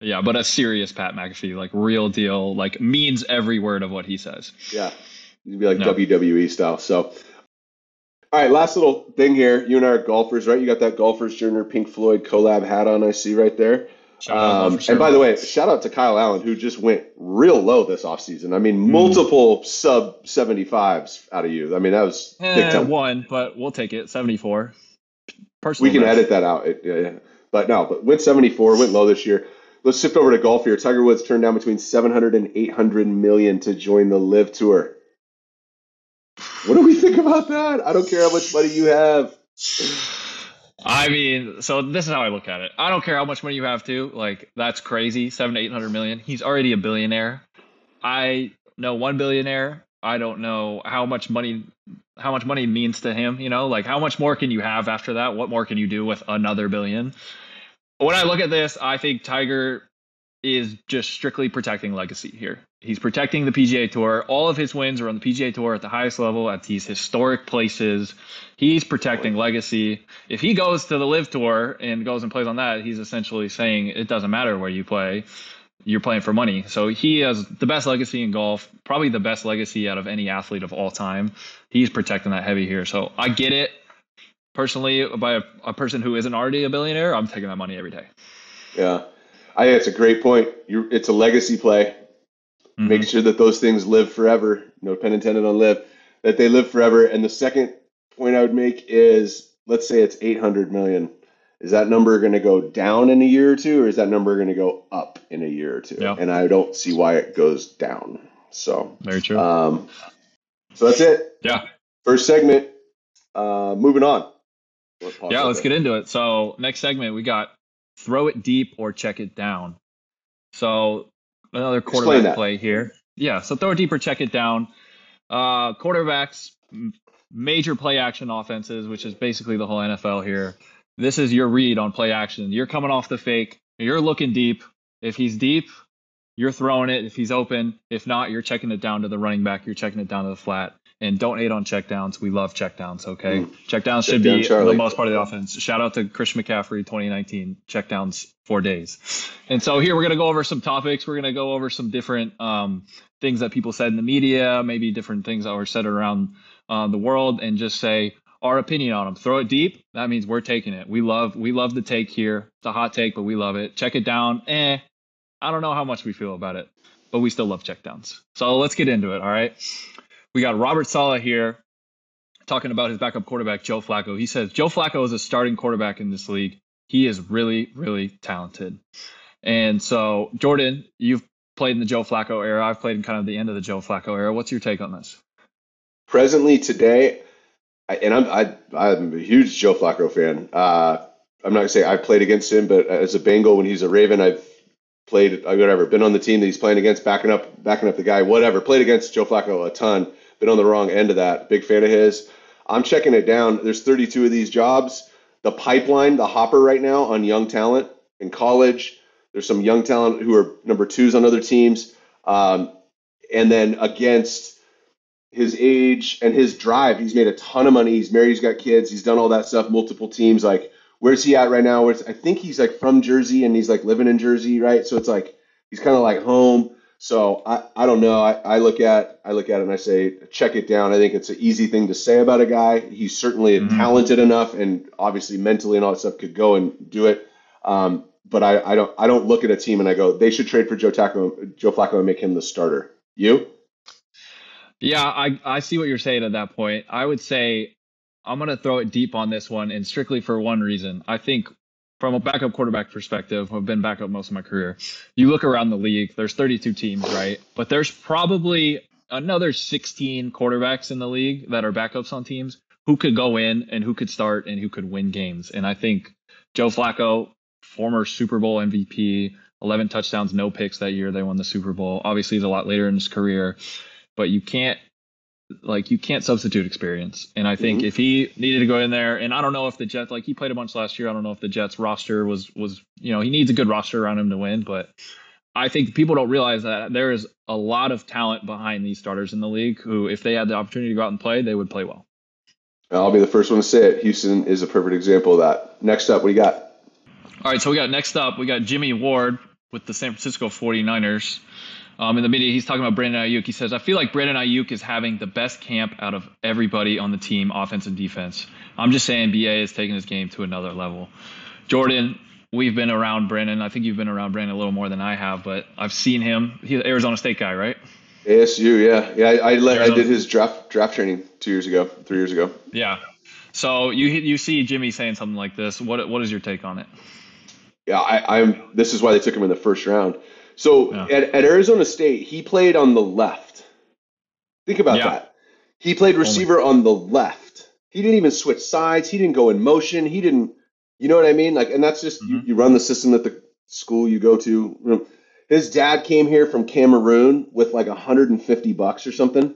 Yeah, but a serious Pat McAfee, like real deal, like means every word of what he says. Yeah, he'd be like no. WWE style. So all right, last little thing here. You and I are golfers, right? You got that Golfers Journey Pink Floyd collab hat on, I see right there. Um, sure. And by the way, shout out to Kyle Allen, who just went real low this offseason. I mean, mm. multiple mm. sub 75s out of you. I mean, that was eh. One, but we'll take it. 74. Personally, we can edit that out. It, yeah, yeah. But no, but went 74, went low this year. Let's shift over to golf here. Tiger Woods turned down between 700 and 800 million to join the LIV Tour. What do we think about that? I don't care how much money you have. I mean, so this is how I look at it. I don't care how much money you have too. Like that's crazy. Seven to eight hundred million. He's already a billionaire. I know one billionaire. I don't know how much money how much money means to him, you know? Like how much more can you have after that? What more can you do with another billion? When I look at this, I think Tiger is just strictly protecting legacy here. He's protecting the PGA Tour. All of his wins are on the PGA Tour at the highest level at these historic places. He's protecting legacy. If he goes to the LIV Tour and goes and plays on that, he's essentially saying it doesn't matter where you play. You're playing for money. So he has the best legacy in golf, probably the best legacy out of any athlete of all time. He's protecting that heavy here. So I get it. Personally, by a, a person who isn't already a billionaire, I'm taking that money every day. Yeah. I think it's a great point. You, it's a legacy play. Mm-hmm. Make sure that those things live forever. No pen intended on live. That they live forever. And the second point I would make is, let's say it's 800 million. Is that number going to go down in a year or two, or is that number going to go up in a year or two? Yeah. And I don't see why it goes down. So very true. Um, so that's it. Yeah. First segment. Uh, moving on. Yeah, let's there. get into it. So next segment we got throw it deep or check it down. So another quarterback play here. Yeah, so throw it deeper, check it down. Uh, quarterbacks, major play action offenses, which is basically the whole NFL here. This is your read on play action. You're coming off the fake. You're looking deep. If he's deep, you're throwing it. If he's open, if not, you're checking it down to the running back. You're checking it down to the flat and don't hate on checkdowns. We love checkdowns. Okay, mm. checkdowns should Check be down, the most part of the offense. Shout out to Chris McCaffrey, 2019 checkdowns four days. And so here we're gonna go over some topics. We're gonna go over some different um, things that people said in the media, maybe different things that were said around uh, the world, and just say our opinion on them. Throw it deep. That means we're taking it. We love we love the take here. It's a hot take, but we love it. Check it down. Eh, I don't know how much we feel about it, but we still love checkdowns. So let's get into it. All right. We got Robert Saleh here talking about his backup quarterback, Joe Flacco. He says Joe Flacco is a starting quarterback in this league. He is really, really talented. And so, Jordan, you've played in the Joe Flacco era. I've played in kind of the end of the Joe Flacco era. What's your take on this? Presently, today, I, and I'm I, I'm a huge Joe Flacco fan. Uh, I'm not gonna say I've played against him, but as a Bengal when he's a Raven, I've played whatever, been on the team that he's playing against, backing up, backing up the guy, whatever. Played against Joe Flacco a ton. Been on the wrong end of that. Big fan of his. I'm checking it down. There's 32 of these jobs. the pipeline, the hopper right now on young talent in college. There's some young talent who are number twos on other teams. Um, and then against his age and his drive, he's made a ton of money. He's married, he's got kids, he's done all that stuff, multiple teams. Like, where's he at right now? Where's, I think he's like from Jersey and he's like living in Jersey, right? So it's like he's kind of like home. So I, I don't know. I, I look at I look at it and I say check it down. I think it's an easy thing to say about a guy. He's certainly Mhm. talented enough and obviously mentally and all that stuff could go and do it. Um, but I, I don't I don't look at a team and I go they should trade for Joe Taco, Joe Flacco and make him the starter. You? Yeah, I, I see what you're saying at that point. I would say I'm going to throw it deep on this one, and strictly for one reason. I think from a backup quarterback perspective, I've been backup most of my career. You look around the league, there's 32 teams, right? But there's probably another 16 quarterbacks in the league that are backups on teams who could go in and who could start and who could win games. And I think Joe Flacco, former Super Bowl MVP, 11 touchdowns, no picks that year. They won the Super Bowl. Obviously, he's a lot later in his career, but you can't like you can't substitute experience. And I think Mhm. if he needed to go in there, and I don't know if the Jets like he played a bunch last year. I don't know if the Jets roster was was you know he needs a good roster around him to win, but I think people don't realize that there is a lot of talent behind these starters in the league who, if they had the opportunity to go out and play, they would play well. I'll be the first one to say it. Houston is a perfect example of that. Next up, what do you got? All right, so we got next up, we got Jimmy Ward with the San Francisco 49ers. Um, in the media, he's talking about Brandon Aiyuk. He says, I feel like Brandon Aiyuk is having the best camp out of everybody on the team, offense and defense. I'm just saying BA is taking his game to another level. Jordan, we've been around Brandon. I think you've been around Brandon a little more than I have, but I've seen him. He's an Arizona State guy, right? ASU, yeah, yeah. I I, let, I did his draft draft training two years ago, three years ago. Yeah. So you you see Jimmy saying something like this. What what is your take on it? Yeah, I, I'm. This is why they took him in the first round. So Yeah. at, at Arizona State, he played on the left. Think about Yeah. that. He played receiver on the left. He didn't even switch sides. He didn't go in motion. He didn't. You know what I mean? Like, and that's just you, Mhm. you run the system at the school you go to. His dad came here from Cameroon with like 150 bucks or something.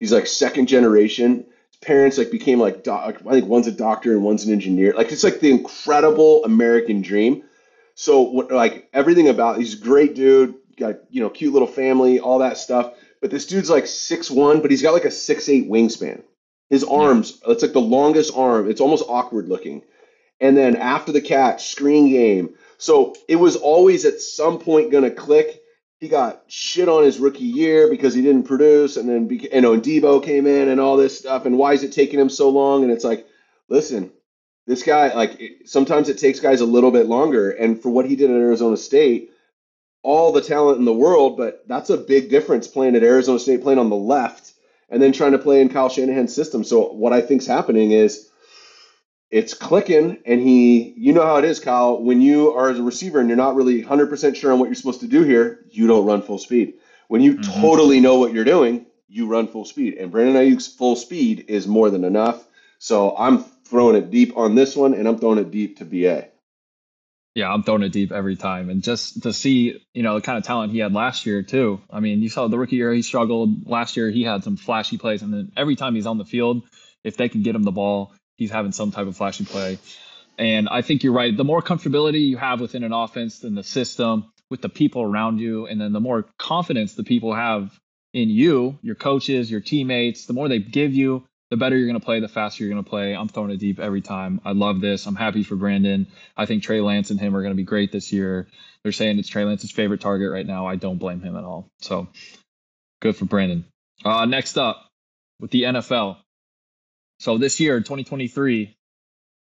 He's like second generation. His parents like became like doc, I think one's a doctor and one's an engineer. Like it's like the incredible American dream. So what like everything about he's a great dude, got you know cute little family, all that stuff. But this dude's like six one, but he's got like a six eight wingspan. His arms, it's like the longest arm. It's almost awkward looking. And then after the catch, screen game. So it was always at some point gonna click. He got shit on his rookie year because he didn't produce, and then you know, and Deebo came in and all this stuff. And why is it taking him so long? And it's like, listen, this guy like it- sometimes it takes guys a little bit longer. And for what he did at Arizona State, all the talent in the world, but that's a big difference playing at Arizona State, playing on the left, and then trying to play in Kyle Shanahan's system. So what I think's happening is it's clicking, and he, you know how it is, Kyle. When you are as a receiver and you're not really 100% sure on what you're supposed to do here, you don't run full speed. When you Mhm. totally know what you're doing, you run full speed. And Brandon Aiyuk's full speed is more than enough. So I'm throwing it deep on this one, and I'm throwing it deep to BA. Yeah, I'm throwing it deep every time. And just to see, you know, the kind of talent he had last year too. I mean, you saw the rookie year he struggled. Last year he had some flashy plays, and then every time he's on the field, if they can get him the ball, he's having some type of flashy play. And I think you're right. The more comfortability you have within an offense than the system, with the people around you, and then the more confidence the people have in you, your coaches, your teammates, the more they give you, the better you're going to play, the faster you're going to play. I'm throwing it deep every time. I love this. I'm happy for Brandon. I think Trey Lance and him are going to be great this year. They're saying it's Trey Lance's favorite target right now. I don't blame him at all. So good for Brandon. Uh, next up with the NFL. So this year, 2023,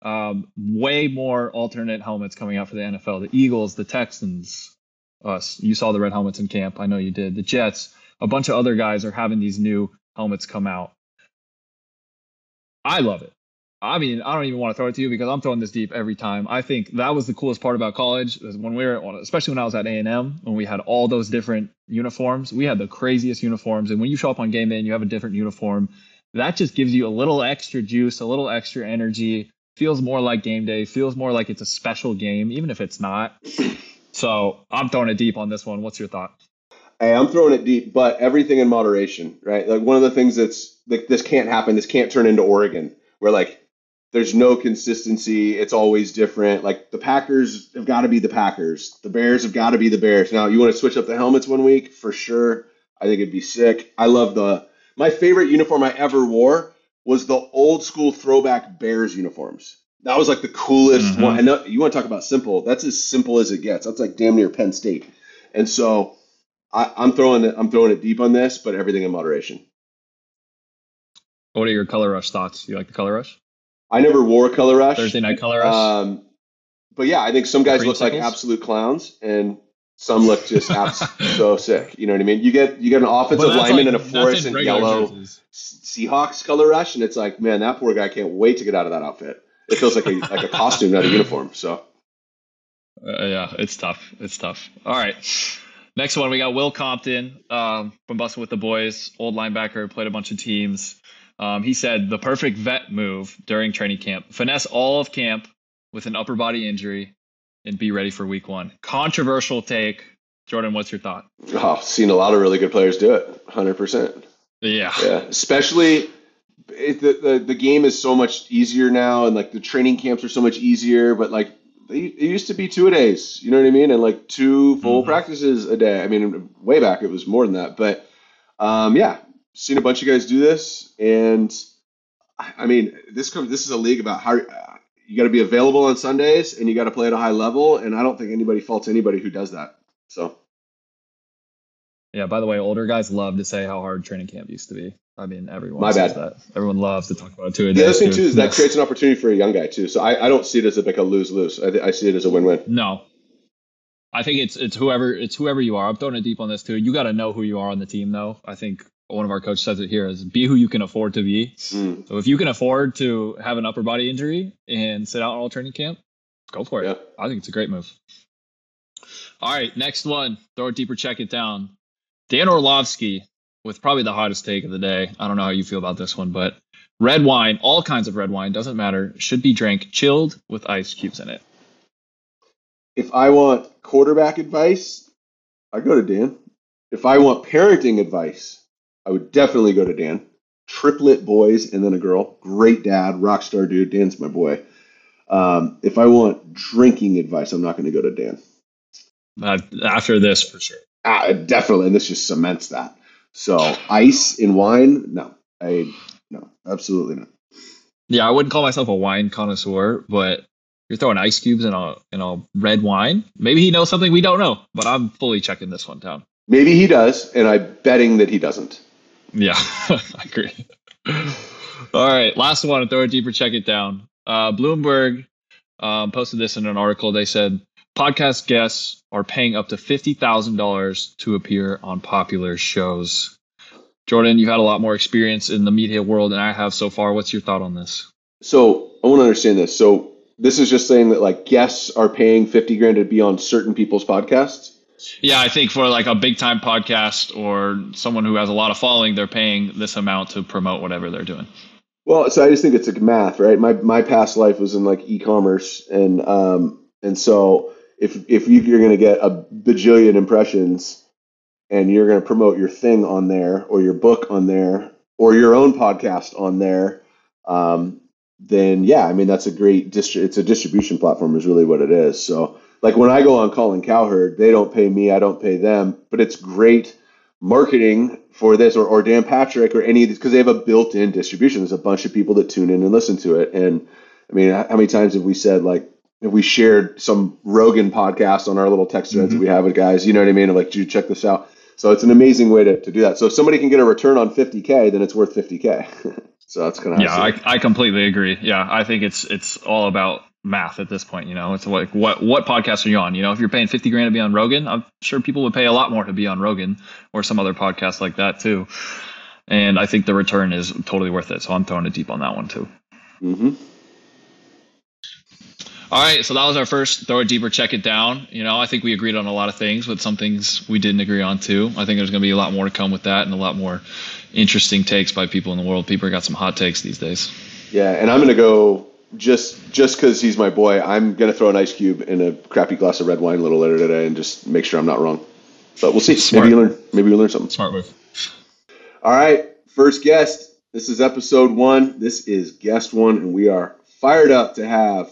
um, way more alternate helmets coming out for the NFL. The Eagles, the Texans, us. You saw the red helmets in camp. I know you did. The Jets, a bunch of other guys are having these new helmets come out. I love it. I mean, I don't even want to throw it to you because I'm throwing this deep every time. I think that was the coolest part about college is when we were, especially when I was at A&M, when we had all those different uniforms. We had the craziest uniforms, and when you show up on game day and you have a different uniform, that just gives you a little extra juice, a little extra energy. Feels more like game day. Feels more like it's a special game, even if it's not. So I'm throwing it deep on this one. What's your thought? Hey, I'm throwing it deep, but everything in moderation, right? Like one of the things that's this can't happen. This can't turn into Oregon, where like there's no consistency. It's always different. Like the Packers have got to be the Packers. The Bears have got to be the Bears. Now, you want to switch up the helmets one week for sure. I think it'd be sick. I love the my favorite uniform I ever wore was the old school throwback Bears uniforms. That was like the coolest Mhm. one. Know you want to talk about simple. That's as simple as it gets. That's like damn near Penn State. And so I, I'm throwing it. I'm throwing it deep on this, but everything in moderation. What are your color rush thoughts? You like the color rush? I never wore color rush. Thursday night color rush? Um, but yeah, I think some guys look like absolute clowns, and some look just so sick. You know what I mean? You get you get an offensive lineman like- in a fluorescent regular yellow jerseys. Seahawks color rush, and it's like, man, that poor guy can't wait to get out of that outfit. It feels like a like a costume, not a uniform. So Uh, yeah, it's tough. It's tough. All right. Next one, we got Will Compton um, from Bussin' with the Boys, old linebacker, played a bunch of teams. Um, he said the perfect vet move during training camp: finesse all of camp with an upper body injury and be ready for week one. Controversial take, Jordan. What's your thought? oh, seen a lot of really good players do it, hundred percent. Yeah, Yeah, especially it, the, the the game is so much easier now, and like the training camps are so much easier. But like they, it used to be two a days, you know what I mean, and like two full Mhm. practices a day. I mean, way back it was more than that, but um, yeah, seen a bunch of guys do this, and I mean, this comes. This is a league about how. Uh, you got to be available on Sundays and you got to play at a high level. And I don't think anybody faults anybody who does that. So yeah. By the way, older guys love to say how hard training camp used to be. I mean, everyone My bad. that. Everyone loves to talk about it too. The other thing too is that creates an opportunity for a young guy too. So I, I don't see it as a, like a lose lose. I, th- I see it as a win win. No. I think it's it's whoever it's whoever you are. I'm throwing it deep on this too. You got to know who you are on the team, though. I think one of our coaches says it here is be who you can afford to be. Mm, So if you can afford to have an upper body injury and sit out all training camp, go for it. Yeah. I think it's a great move. All right, next one. Throw it deeper, check it down. Dan Orlovsky with probably the hottest take of the day. I don't know how you feel about this one, but red wine, all kinds of red wine, doesn't matter, should be drank chilled with ice cubes in it. If I want quarterback advice, I go to Dan. If I want parenting advice, I would definitely go to Dan. Triplet boys and then a girl. Great dad, rock star dude. Dan's my boy. Um, if I want drinking advice, I'm not going to go to Dan. Uh, after this, for sure. Ah, definitely, and this just cements that. So ice in wine, no, I no, absolutely not. Yeah, I wouldn't call myself a wine connoisseur, but you're throwing ice cubes in a in a red wine. Maybe he knows something we don't know, but I'm fully checking this one down. Maybe he does, and I'm betting that he doesn't. Yeah, I agree. All right, last one. Throw it deeper. Check it down. Uh, Bloomberg um, posted this in an article. They said podcast guests are paying up to fifty thousand dollars to appear on popular shows. Jordan, you've had a lot more experience in the media world than I have so far. What's your thought on this? So I want to understand this. So this is just saying that like guests are paying fifty grand to be on certain people's podcasts. Yeah, I think for like a big time podcast or someone who has a lot of following, they're paying this amount to promote whatever they're doing. Well, so I just think it's like math, right? My my past life was in like e-commerce, and um, and so if if you, you're going to get a bajillion impressions, and you're going to promote your thing on there, or your book on there, or your own podcast on there, um, then yeah, I mean that's a great distri- It's a distribution platform, is really what it is. So like when I go on Colin Cowherd, they don't pay me, I don't pay them, but it's great marketing for this or, or Dan Patrick or any of these because they have a built-in distribution. There's a bunch of people that tune in and listen to it. And I mean, how many times have we said like if we shared some Rogan podcast on our little text threads that mm-hmm. we have with guys, you know what I mean? Like, dude, check this out. So it's an amazing way to, to do that. So if somebody can get a return on 50k, then it's worth 50k. so that's kind of Yeah, I, I completely agree. Yeah, I think it's it's all about math at this point. You know, it's like what what podcast are you on? You know, if you're paying fifty grand to be on Rogan, I'm sure people would pay a lot more to be on Rogan or some other podcast like that too. And I think the return is totally worth it. So I'm throwing it deep on that one too. hmm All right, so that was our first throw it deeper, check it down. You know, I think we agreed on a lot of things, but some things we didn't agree on too. I think there's going to be a lot more to come with that, and a lot more interesting takes by people in the world. People got some hot takes these days. Yeah, and I'm gonna go just just because he's my boy. I'm gonna throw an ice cube in a crappy glass of red wine a little later today and just make sure I'm not wrong. But we'll see. Smart. Maybe you learn. Maybe we learn something. Smart move. All right, first guest. This is episode one. This is guest one, and we are fired up to have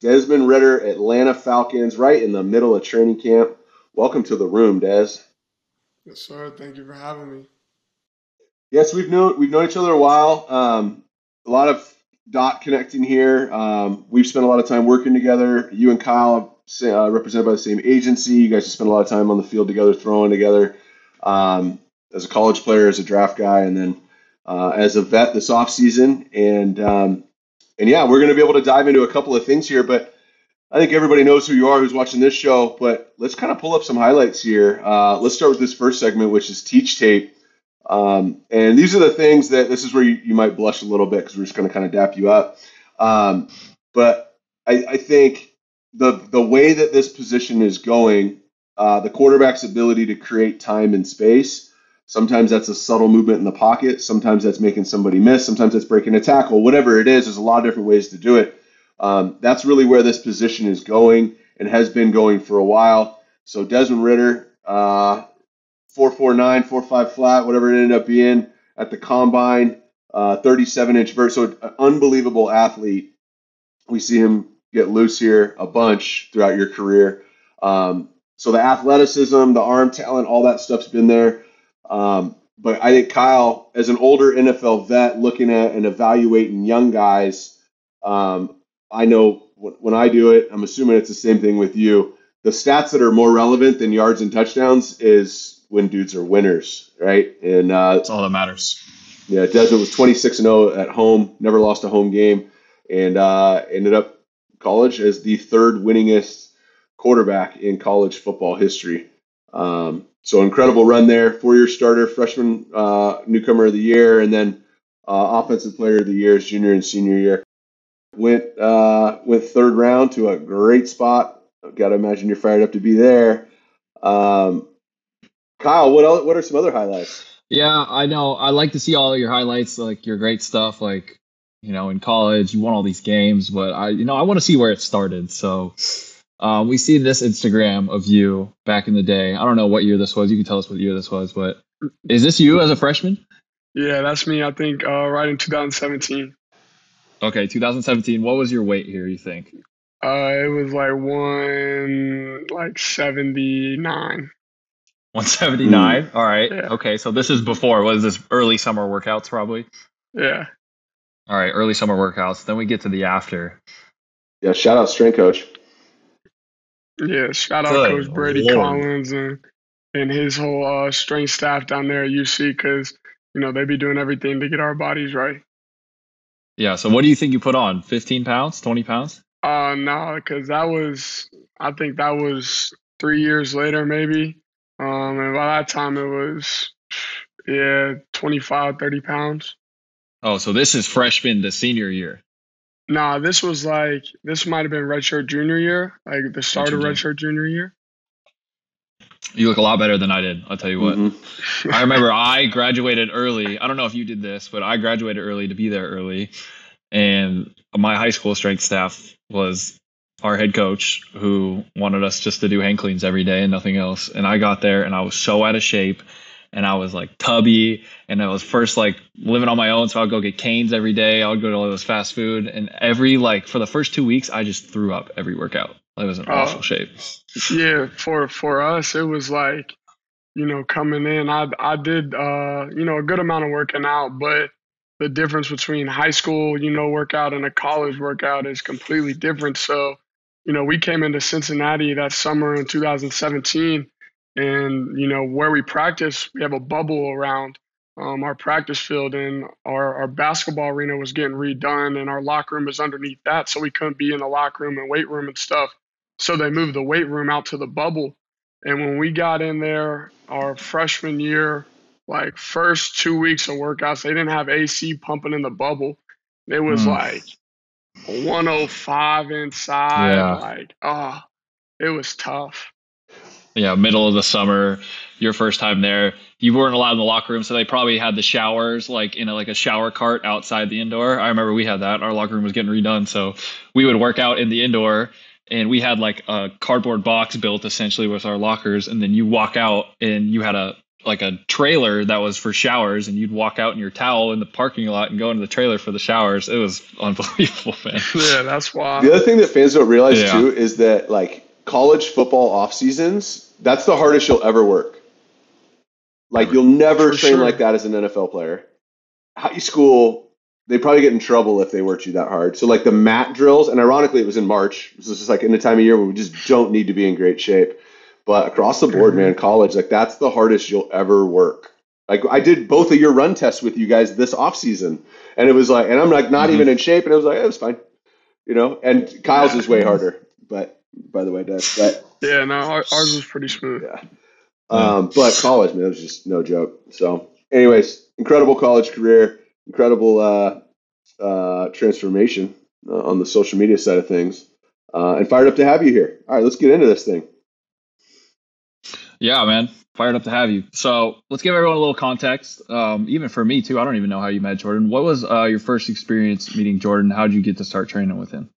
Desmond Ridder, Atlanta Falcons, right in the middle of training camp. Welcome to the room, Des. Yes, sir. Thank you for having me. Yes, we've known we've known each other a while. Um, a lot of dot connecting here. Um, we've spent a lot of time working together. You and Kyle uh, represented by the same agency. You guys have spent a lot of time on the field together, throwing together. Um, as a college player, as a draft guy, and then uh, as a vet this offseason. And um, and yeah, we're going to be able to dive into a couple of things here, but I think everybody knows who you are who's watching this show. But let's kind of pull up some highlights here. Uh, let's start with this first segment, which is teach tape. Um, and these are the things that this is where you, you might blush a little bit because we're just going to kind of dap you up. Um, but I, I, think the the way that this position is going, uh, the quarterback's ability to create time and space Sometimes that's a subtle movement in the pocket. Sometimes that's making somebody miss. Sometimes that's breaking a tackle. Whatever it is, there's a lot of different ways to do it. Um, that's really where this position is going and has been going for a while. So Desmond Ridder, uh, 449, 45 flat, whatever it ended up being at the combine, uh, 37 inch vert. So an unbelievable athlete. We see him get loose here a bunch throughout your career. Um, so the athleticism, the arm talent, all that stuff's been there. Um, but I think Kyle, as an older NFL vet, looking at and evaluating young guys, um, I know when I do it, I'm assuming it's the same thing with you. The stats that are more relevant than yards and touchdowns is when dudes are winners, right? And uh, that's all that matters. Yeah, Desmond was 26 and 0 at home, never lost a home game, and uh, ended up college as the third winningest quarterback in college football history. Um, so incredible run there. Four-year starter, freshman, uh, newcomer of the year, and then uh, offensive player of the year junior and senior year. Went uh, went third round to a great spot. Got to imagine you're fired up to be there. Um, Kyle, what else, what are some other highlights? Yeah, I know. I like to see all your highlights, like your great stuff. Like you know, in college, you won all these games, but I, you know, I want to see where it started. So um, we see this Instagram of you back in the day. I don't know what year this was. You can tell us what year this was, but is this you as a freshman? Yeah, that's me. I think uh, right in 2017. Okay, 2017. What was your weight here? You think? Uh, it was like one like 79. 179. Mm. All right. Yeah. Okay, so this is before. Was this early summer workouts? Probably. Yeah. All right, early summer workouts. Then we get to the after. Yeah, shout out strength coach. Yeah, shout out Good Coach Brady Lord. Collins and and his whole uh, strength staff down there at UC because you know they be doing everything to get our bodies right. Yeah. So what do you think you put on? Fifteen pounds? Twenty pounds? Uh, no, because that was I think that was three years later maybe. Um, and by that time it was yeah 25, 30 pounds. Oh, so this is freshman to senior year. Nah, this was like this might have been redshirt junior year, like the start of redshirt junior year. You look a lot better than I did. I'll tell you what. Mm-hmm. I remember I graduated early. I don't know if you did this, but I graduated early to be there early. And my high school strength staff was our head coach who wanted us just to do hang cleans every day and nothing else. And I got there and I was so out of shape and I was like tubby and I was first like living on my own. So I'd go get canes every day. I would go to all those fast food and every like for the first two weeks, I just threw up every workout. I was in uh, awful shape. Yeah. For, for us, it was like, you know, coming in, I, I did, uh, you know, a good amount of working out, but the difference between high school, you know, workout and a college workout is completely different. So, you know, we came into Cincinnati that summer in 2017 and you know where we practice we have a bubble around um, our practice field and our, our basketball arena was getting redone and our locker room is underneath that so we couldn't be in the locker room and weight room and stuff so they moved the weight room out to the bubble and when we got in there our freshman year like first two weeks of workouts they didn't have ac pumping in the bubble it was mm. like 105 inside yeah. like oh it was tough yeah, middle of the summer, your first time there. You weren't allowed in the locker room, so they probably had the showers like in a, like a shower cart outside the indoor. I remember we had that. Our locker room was getting redone, so we would work out in the indoor, and we had like a cardboard box built essentially with our lockers, and then you walk out and you had a like a trailer that was for showers, and you'd walk out in your towel in the parking lot and go into the trailer for the showers. It was unbelievable, man. Yeah, that's why. The other thing that fans don't realize Yeah. too is that like college football off seasons, that's the hardest you'll ever work. Like you'll never For train sure. like that as an NFL player. High school, they probably get in trouble if they worked you that hard. So like the mat drills, and ironically, it was in March. This is just like in the time of year where we just don't need to be in great shape. But across the board, man, college, like that's the hardest you'll ever work. Like I did both of your run tests with you guys this off season, and it was like, and I'm like not Mhm. even in shape, and it was like, it was fine, you know. And Kyle's is way harder, but by the way, Dad, but Yeah, no, ours was pretty smooth. yeah. Um, but college, man, it was just no joke. So, anyways, incredible college career, incredible uh, uh, transformation uh, on the social media side of things, uh, and fired up to have you here. All right, let's get into this thing. Yeah, man. Fired up to have you. So let's give everyone a little context. Um, even for me too, I don't even know how you met Jordan. What was uh, your first experience meeting Jordan? How did you get to start training with him?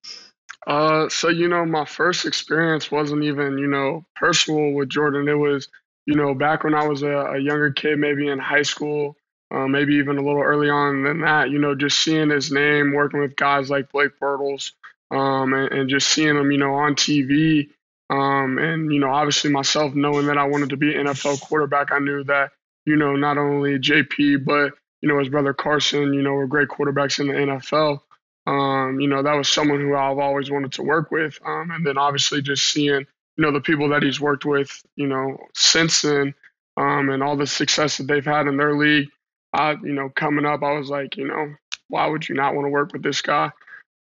Uh, so you know, my first experience wasn't even you know personal with Jordan. It was you know back when I was a, a younger kid, maybe in high school, uh, maybe even a little early on than that. You know, just seeing his name, working with guys like Blake Bortles, um, and, and just seeing him, you know, on TV. Um, and you know, obviously myself knowing that I wanted to be an NFL quarterback, I knew that you know not only JP but you know his brother Carson, you know, were great quarterbacks in the NFL. Um, you know, that was someone who I've always wanted to work with. Um, and then obviously just seeing, you know, the people that he's worked with, you know, since then, um, and all the success that they've had in their league. I, you know, coming up, I was like, you know, why would you not want to work with this guy?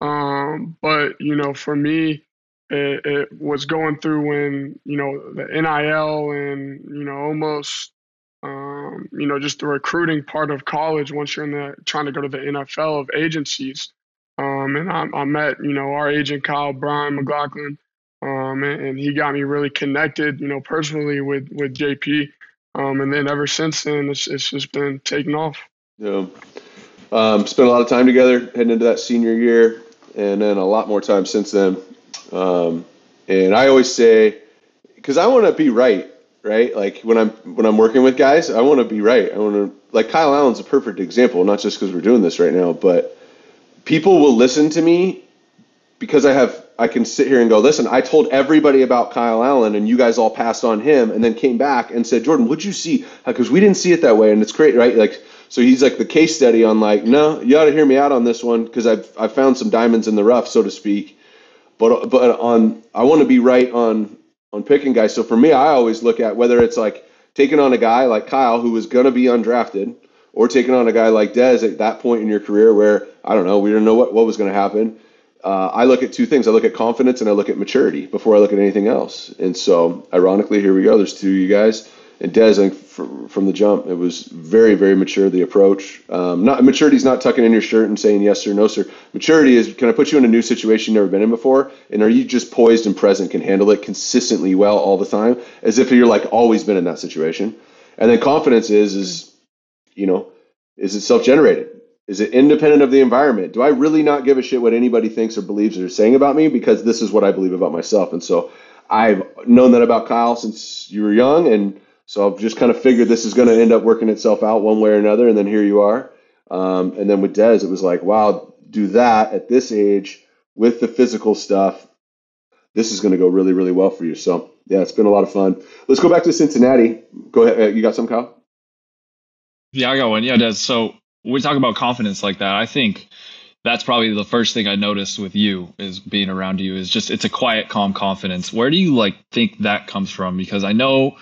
Um, but you know, for me, it, it was going through when you know the NIL and you know almost um, you know just the recruiting part of college once you're in the trying to go to the NFL of agencies. Um, and I, I met you know our agent Kyle Brian McLaughlin, um, and, and he got me really connected you know personally with with JP. Um, and then ever since then, it's, it's just been taking off. Know, um, spent a lot of time together heading into that senior year, and then a lot more time since then. Um, and I always say, because I want to be right, right? Like when I'm when I'm working with guys, I want to be right. I want to like Kyle Allen's a perfect example, not just because we're doing this right now, but people will listen to me because I have I can sit here and go, listen, I told everybody about Kyle Allen, and you guys all passed on him, and then came back and said, Jordan, what'd you see? Because we didn't see it that way, and it's great, right? Like, so he's like the case study on like, no, you ought to hear me out on this one because I've I've found some diamonds in the rough, so to speak. But but on I want to be right on on picking guys. So for me, I always look at whether it's like taking on a guy like Kyle who was going to be undrafted, or taking on a guy like Dez at that point in your career where I don't know, we didn't know what, what was going to happen. Uh, I look at two things. I look at confidence and I look at maturity before I look at anything else. And so, ironically, here we go. There's two of you guys. And think from the jump, it was very, very mature, the approach. Um, not Maturity is not tucking in your shirt and saying yes sir, no sir. Maturity is can I put you in a new situation you've never been in before? And are you just poised and present, can handle it consistently well all the time, as if you're like always been in that situation? And then confidence is, is you know, is it self-generated? Is it independent of the environment? Do I really not give a shit what anybody thinks or believes or saying about me because this is what I believe about myself? And so I've known that about Kyle since you were young, and so I've just kind of figured this is going to end up working itself out one way or another, and then here you are. Um, and then with Dez, it was like, wow, do that at this age with the physical stuff. This is going to go really, really well for you. So yeah, it's been a lot of fun. Let's go back to Cincinnati. Go ahead. Uh, You got some, Kyle? Yeah, I got one. Yeah, Des. So we talk about confidence like that, I think that's probably the first thing I noticed with you is being around you is just it's a quiet, calm confidence. Where do you like think that comes from? Because I know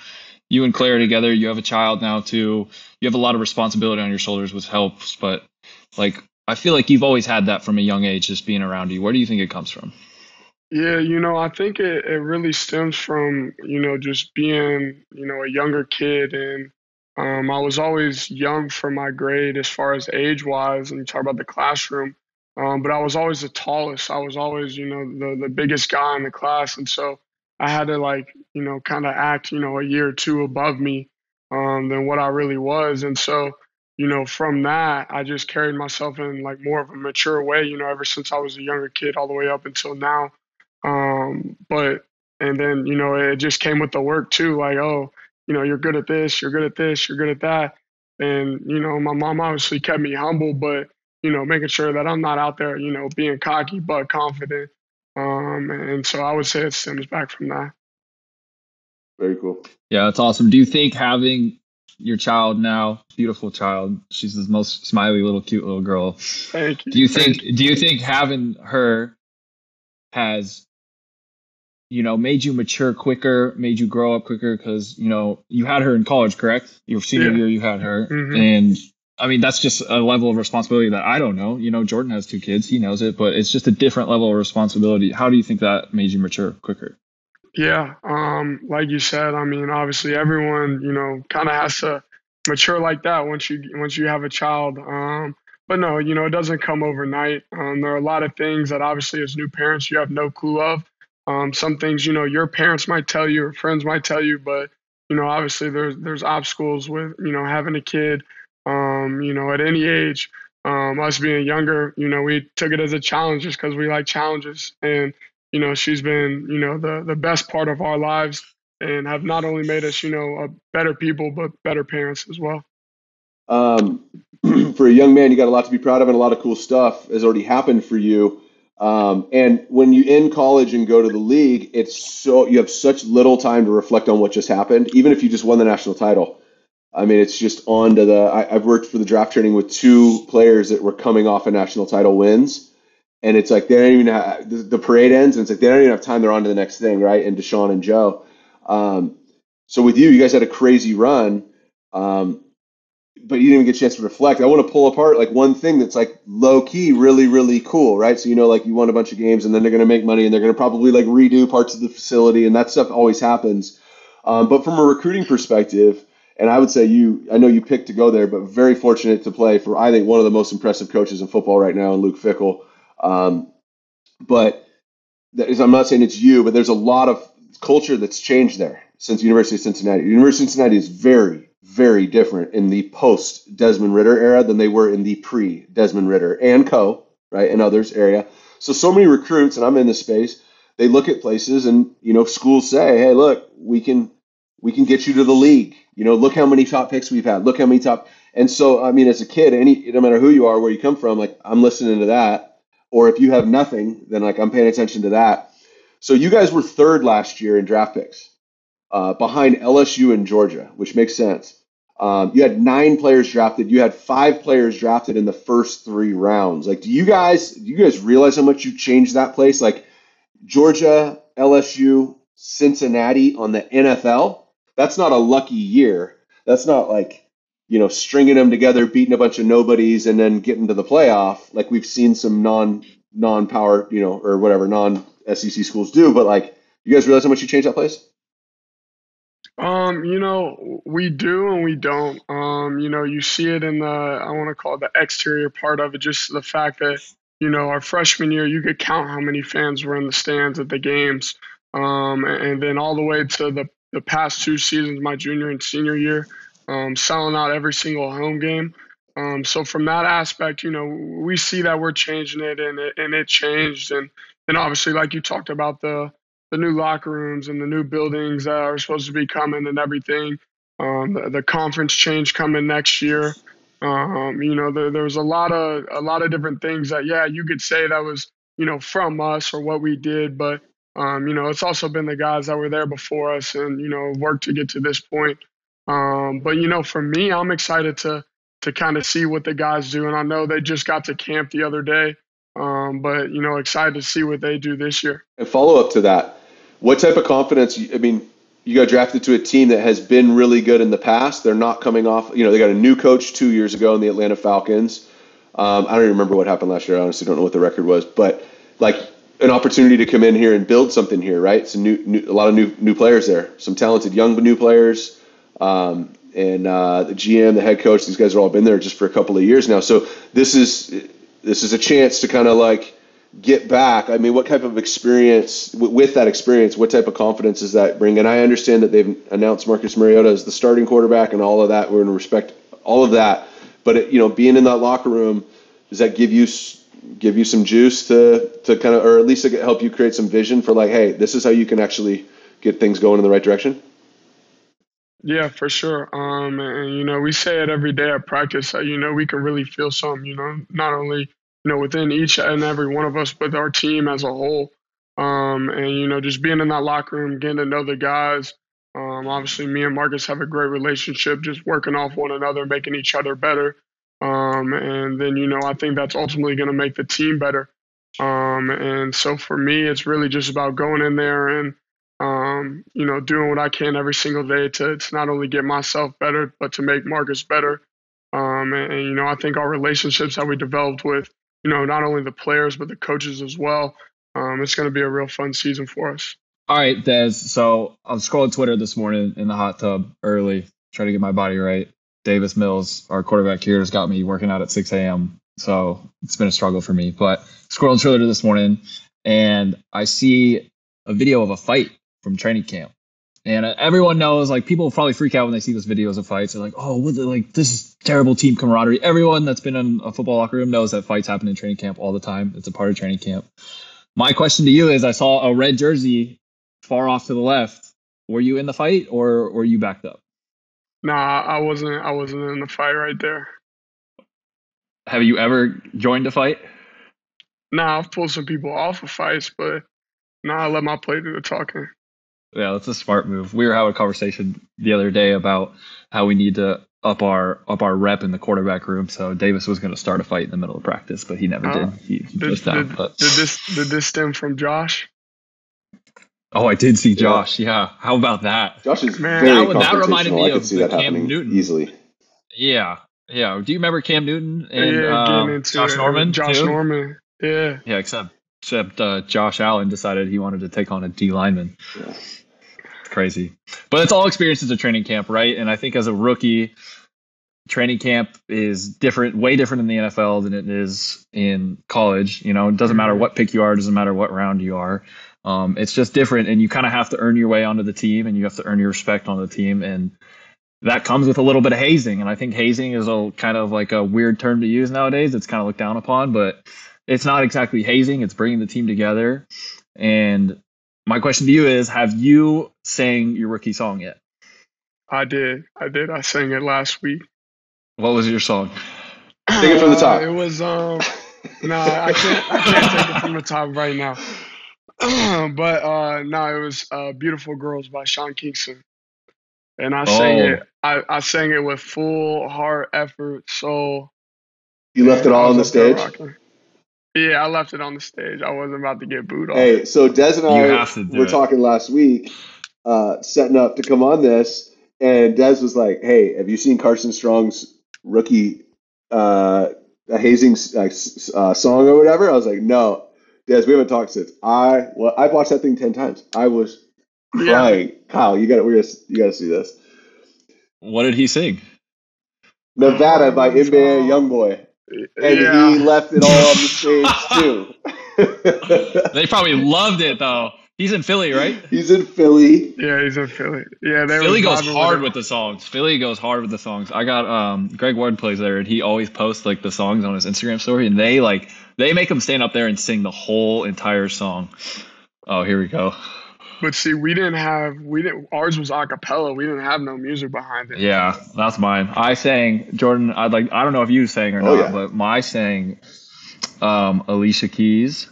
you and Claire together. You have a child now too. You have a lot of responsibility on your shoulders, which helps. But like, I feel like you've always had that from a young age, just being around you. Where do you think it comes from? Yeah, you know, I think it, it really stems from, you know, just being, you know, a younger kid. And um, I was always young for my grade as far as age wise, and you talk about the classroom. Um, but I was always the tallest. I was always, you know, the, the biggest guy in the class. And so I had to, like, you know, kind of act, you know, a year or two above me um, than what I really was. And so, you know, from that, I just carried myself in like more of a mature way, you know, ever since I was a younger kid all the way up until now. Um, but and then you know it just came with the work too. Like oh, you know, you're good at this, you're good at this, you're good at that. And, you know, my mom obviously kept me humble, but, you know, making sure that I'm not out there, you know, being cocky but confident. Um, and so I would say it stems back from that. Very cool. Yeah, that's awesome. Do you think having your child now, beautiful child, she's the most smiley little cute little girl. Thank you. Do you think do you think having her has you know made you mature quicker, made you grow up quicker cuz you know, you had her in college, correct? Your senior Yeah. year you had her Mhm. and I mean that's just a level of responsibility that I don't know. You know, Jordan has two kids, he knows it, but it's just a different level of responsibility. How do you think that made you mature quicker? Yeah, um, like you said, I mean, obviously everyone, you know, kind of has to mature like that once you once you have a child. Um, but no, you know, it doesn't come overnight. Um, there are a lot of things that obviously as new parents you have no clue of. Um, some things, you know, your parents might tell you or friends might tell you, but you know, obviously there's there's obstacles with you know having a kid. Um, you know, at any age, um, us being younger, you know, we took it as a challenge just because we like challenges and you know, she's been, you know, the the best part of our lives and have not only made us, you know, better people but better parents as well. Um, for a young man, you got a lot to be proud of, and a lot of cool stuff has already happened for you. Um, and when you end college and go to the league, it's so you have such little time to reflect on what just happened. Even if you just won the national title, I mean, it's just on to the. I, I've worked for the draft training with two players that were coming off of national title wins, and it's like they don't even have the, the parade ends, and it's like they don't even have time. They're on to the next thing, right? And Deshaun and Joe. Um, so with you, you guys had a crazy run. Um, but you didn't even get a chance to reflect. I want to pull apart like one thing that's like low key, really, really cool, right? So you know, like you won a bunch of games, and then they're going to make money, and they're going to probably like redo parts of the facility, and that stuff always happens. Um, but from a recruiting perspective, and I would say you, I know you picked to go there, but very fortunate to play for I think one of the most impressive coaches in football right now, Luke Fickell. Um, but that is, I'm not saying it's you, but there's a lot of culture that's changed there since University of Cincinnati. University of Cincinnati is very, very different in the post Desmond Ridder era than they were in the pre Desmond Ridder and co, right, and others area. So, so many recruits, and I'm in this space, they look at places and, you know, schools say, hey, look, we can, we can get you to the league. You know, look how many top picks we've had. Look how many top. And so, I mean, as a kid, any, no matter who you are, where you come from, like I'm listening to that. Or if you have nothing, then like I'm paying attention to that. So you guys were third last year in draft picks, uh, behind LSU and Georgia, which makes sense. Um, you had nine players drafted. You had five players drafted in the first three rounds. Like, do you guys, do you guys realize how much you changed that place? Like, Georgia, LSU, Cincinnati on the NFL. That's not a lucky year. That's not like you know stringing them together, beating a bunch of nobodies, and then getting to the playoff. Like we've seen some non non power, you know, or whatever non SEC schools do. But like, you guys realize how much you changed that place? Um, you know, we do and we don't. Um, you know, you see it in the I want to call it the exterior part of it, just the fact that, you know, our freshman year you could count how many fans were in the stands at the games. Um, and then all the way to the, the past two seasons, my junior and senior year, um, selling out every single home game. Um, so from that aspect, you know, we see that we're changing it and it and it changed and and obviously like you talked about the the new locker rooms and the new buildings that are supposed to be coming and everything. Um, the, the conference change coming next year. Um, you know, there, there was a lot of a lot of different things that yeah, you could say that was you know from us or what we did, but um, you know, it's also been the guys that were there before us and you know worked to get to this point. Um, but you know, for me, I'm excited to to kind of see what the guys do, and I know they just got to camp the other day. Um, but you know, excited to see what they do this year. And follow up to that, what type of confidence? I mean, you got drafted to a team that has been really good in the past. They're not coming off. You know, they got a new coach two years ago in the Atlanta Falcons. Um, I don't even remember what happened last year. I honestly don't know what the record was, but like an opportunity to come in here and build something here, right? Some new, new a lot of new new players there, some talented young new players, um, and uh, the GM, the head coach. These guys have all been there just for a couple of years now. So this is this is a chance to kind of like get back. I mean, what type of experience with that experience? What type of confidence does that bring? And I understand that they've announced Marcus Mariota as the starting quarterback and all of that. We're to respect all of that, but it, you know, being in that locker room, does that give you give you some juice to to kind of, or at least help you create some vision for like, hey, this is how you can actually get things going in the right direction? Yeah, for sure. Um, and you know, we say it every day at practice that you know we can really feel something. You know, not only you know within each and every one of us, but our team as a whole. Um, and you know, just being in that locker room, getting to know the guys. Um, obviously, me and Marcus have a great relationship, just working off one another, making each other better. Um, and then you know, I think that's ultimately going to make the team better. Um, and so for me, it's really just about going in there and um, you know, doing what I can every single day to, to not only get myself better, but to make Marcus better. Um, and, and, you know, I think our relationships that we developed with, you know, not only the players, but the coaches as well, um, it's going to be a real fun season for us. All right, Des. So I was scrolling Twitter this morning in the hot tub early, trying to get my body right. Davis Mills, our quarterback here, has got me working out at 6 a.m. So it's been a struggle for me. But scrolling Twitter this morning, and I see a video of a fight from training camp. And everyone knows, like, people probably freak out when they see those videos of fights. They're like, oh, what the, like, this is terrible team camaraderie. Everyone that's been in a football locker room knows that fights happen in training camp all the time. It's a part of training camp. My question to you is I saw a red jersey far off to the left. Were you in the fight or were you backed up? Nah, I wasn't. I wasn't in the fight right there. Have you ever joined a fight? Nah, I've pulled some people off of fights, but nah, I let my play do the talking. Yeah, that's a smart move. We were having a conversation the other day about how we need to up our up our rep in the quarterback room. So Davis was going to start a fight in the middle of practice, but he never uh, did. He, he did, just. Did, did this did this stem from Josh? Oh, I did see Josh. Yeah, yeah. how about that? Josh is Man, very that, that reminded me of the Cam Newton easily. Yeah, yeah. Do you remember Cam Newton and yeah, uh, Josh Norman? Josh too? Norman. Yeah. Yeah, except except uh, Josh Allen decided he wanted to take on a D lineman. Yeah crazy. But it's all experiences of training camp, right? And I think as a rookie, training camp is different, way different in the NFL than it is in college. You know, it doesn't matter what pick you are, it doesn't matter what round you are. Um, it's just different, and you kind of have to earn your way onto the team, and you have to earn your respect on the team, and that comes with a little bit of hazing. And I think hazing is a kind of like a weird term to use nowadays. It's kind of looked down upon, but it's not exactly hazing. It's bringing the team together, and my question to you is have you sang your rookie song yet i did i did i sang it last week what was your song Sing it from the top uh, it was um no i can't i can't take it from the top right now but uh no it was uh beautiful girls by sean kingston and i oh. sang it I, I sang it with full heart effort soul you left it all on the stage yeah, I left it on the stage. I wasn't about to get booed off. Hey, so Des and I were it. talking last week, uh, setting up to come on this, and Des was like, "Hey, have you seen Carson Strong's rookie uh, a hazing uh, song or whatever?" I was like, "No, Des, we haven't talked since." I well, I've watched that thing ten times. I was crying. Yeah. Kyle, you got to you got to see this. What did he sing? Nevada by um, NBA oh. YoungBoy and yeah. he left it all on the stage too. they probably loved it though. He's in Philly, right? He's in Philly. Yeah, he's in Philly. Yeah, Philly goes hard with, with the songs. Philly goes hard with the songs. I got um Greg Ward plays there, and he always posts like the songs on his Instagram story, and they like they make him stand up there and sing the whole entire song. Oh, here we go. But see, we didn't have we didn't ours was a cappella. We didn't have no music behind it. Yeah, that's mine. I sang Jordan. I'd like I don't know if you sang or oh, not, yeah. but my sang um, Alicia Keys,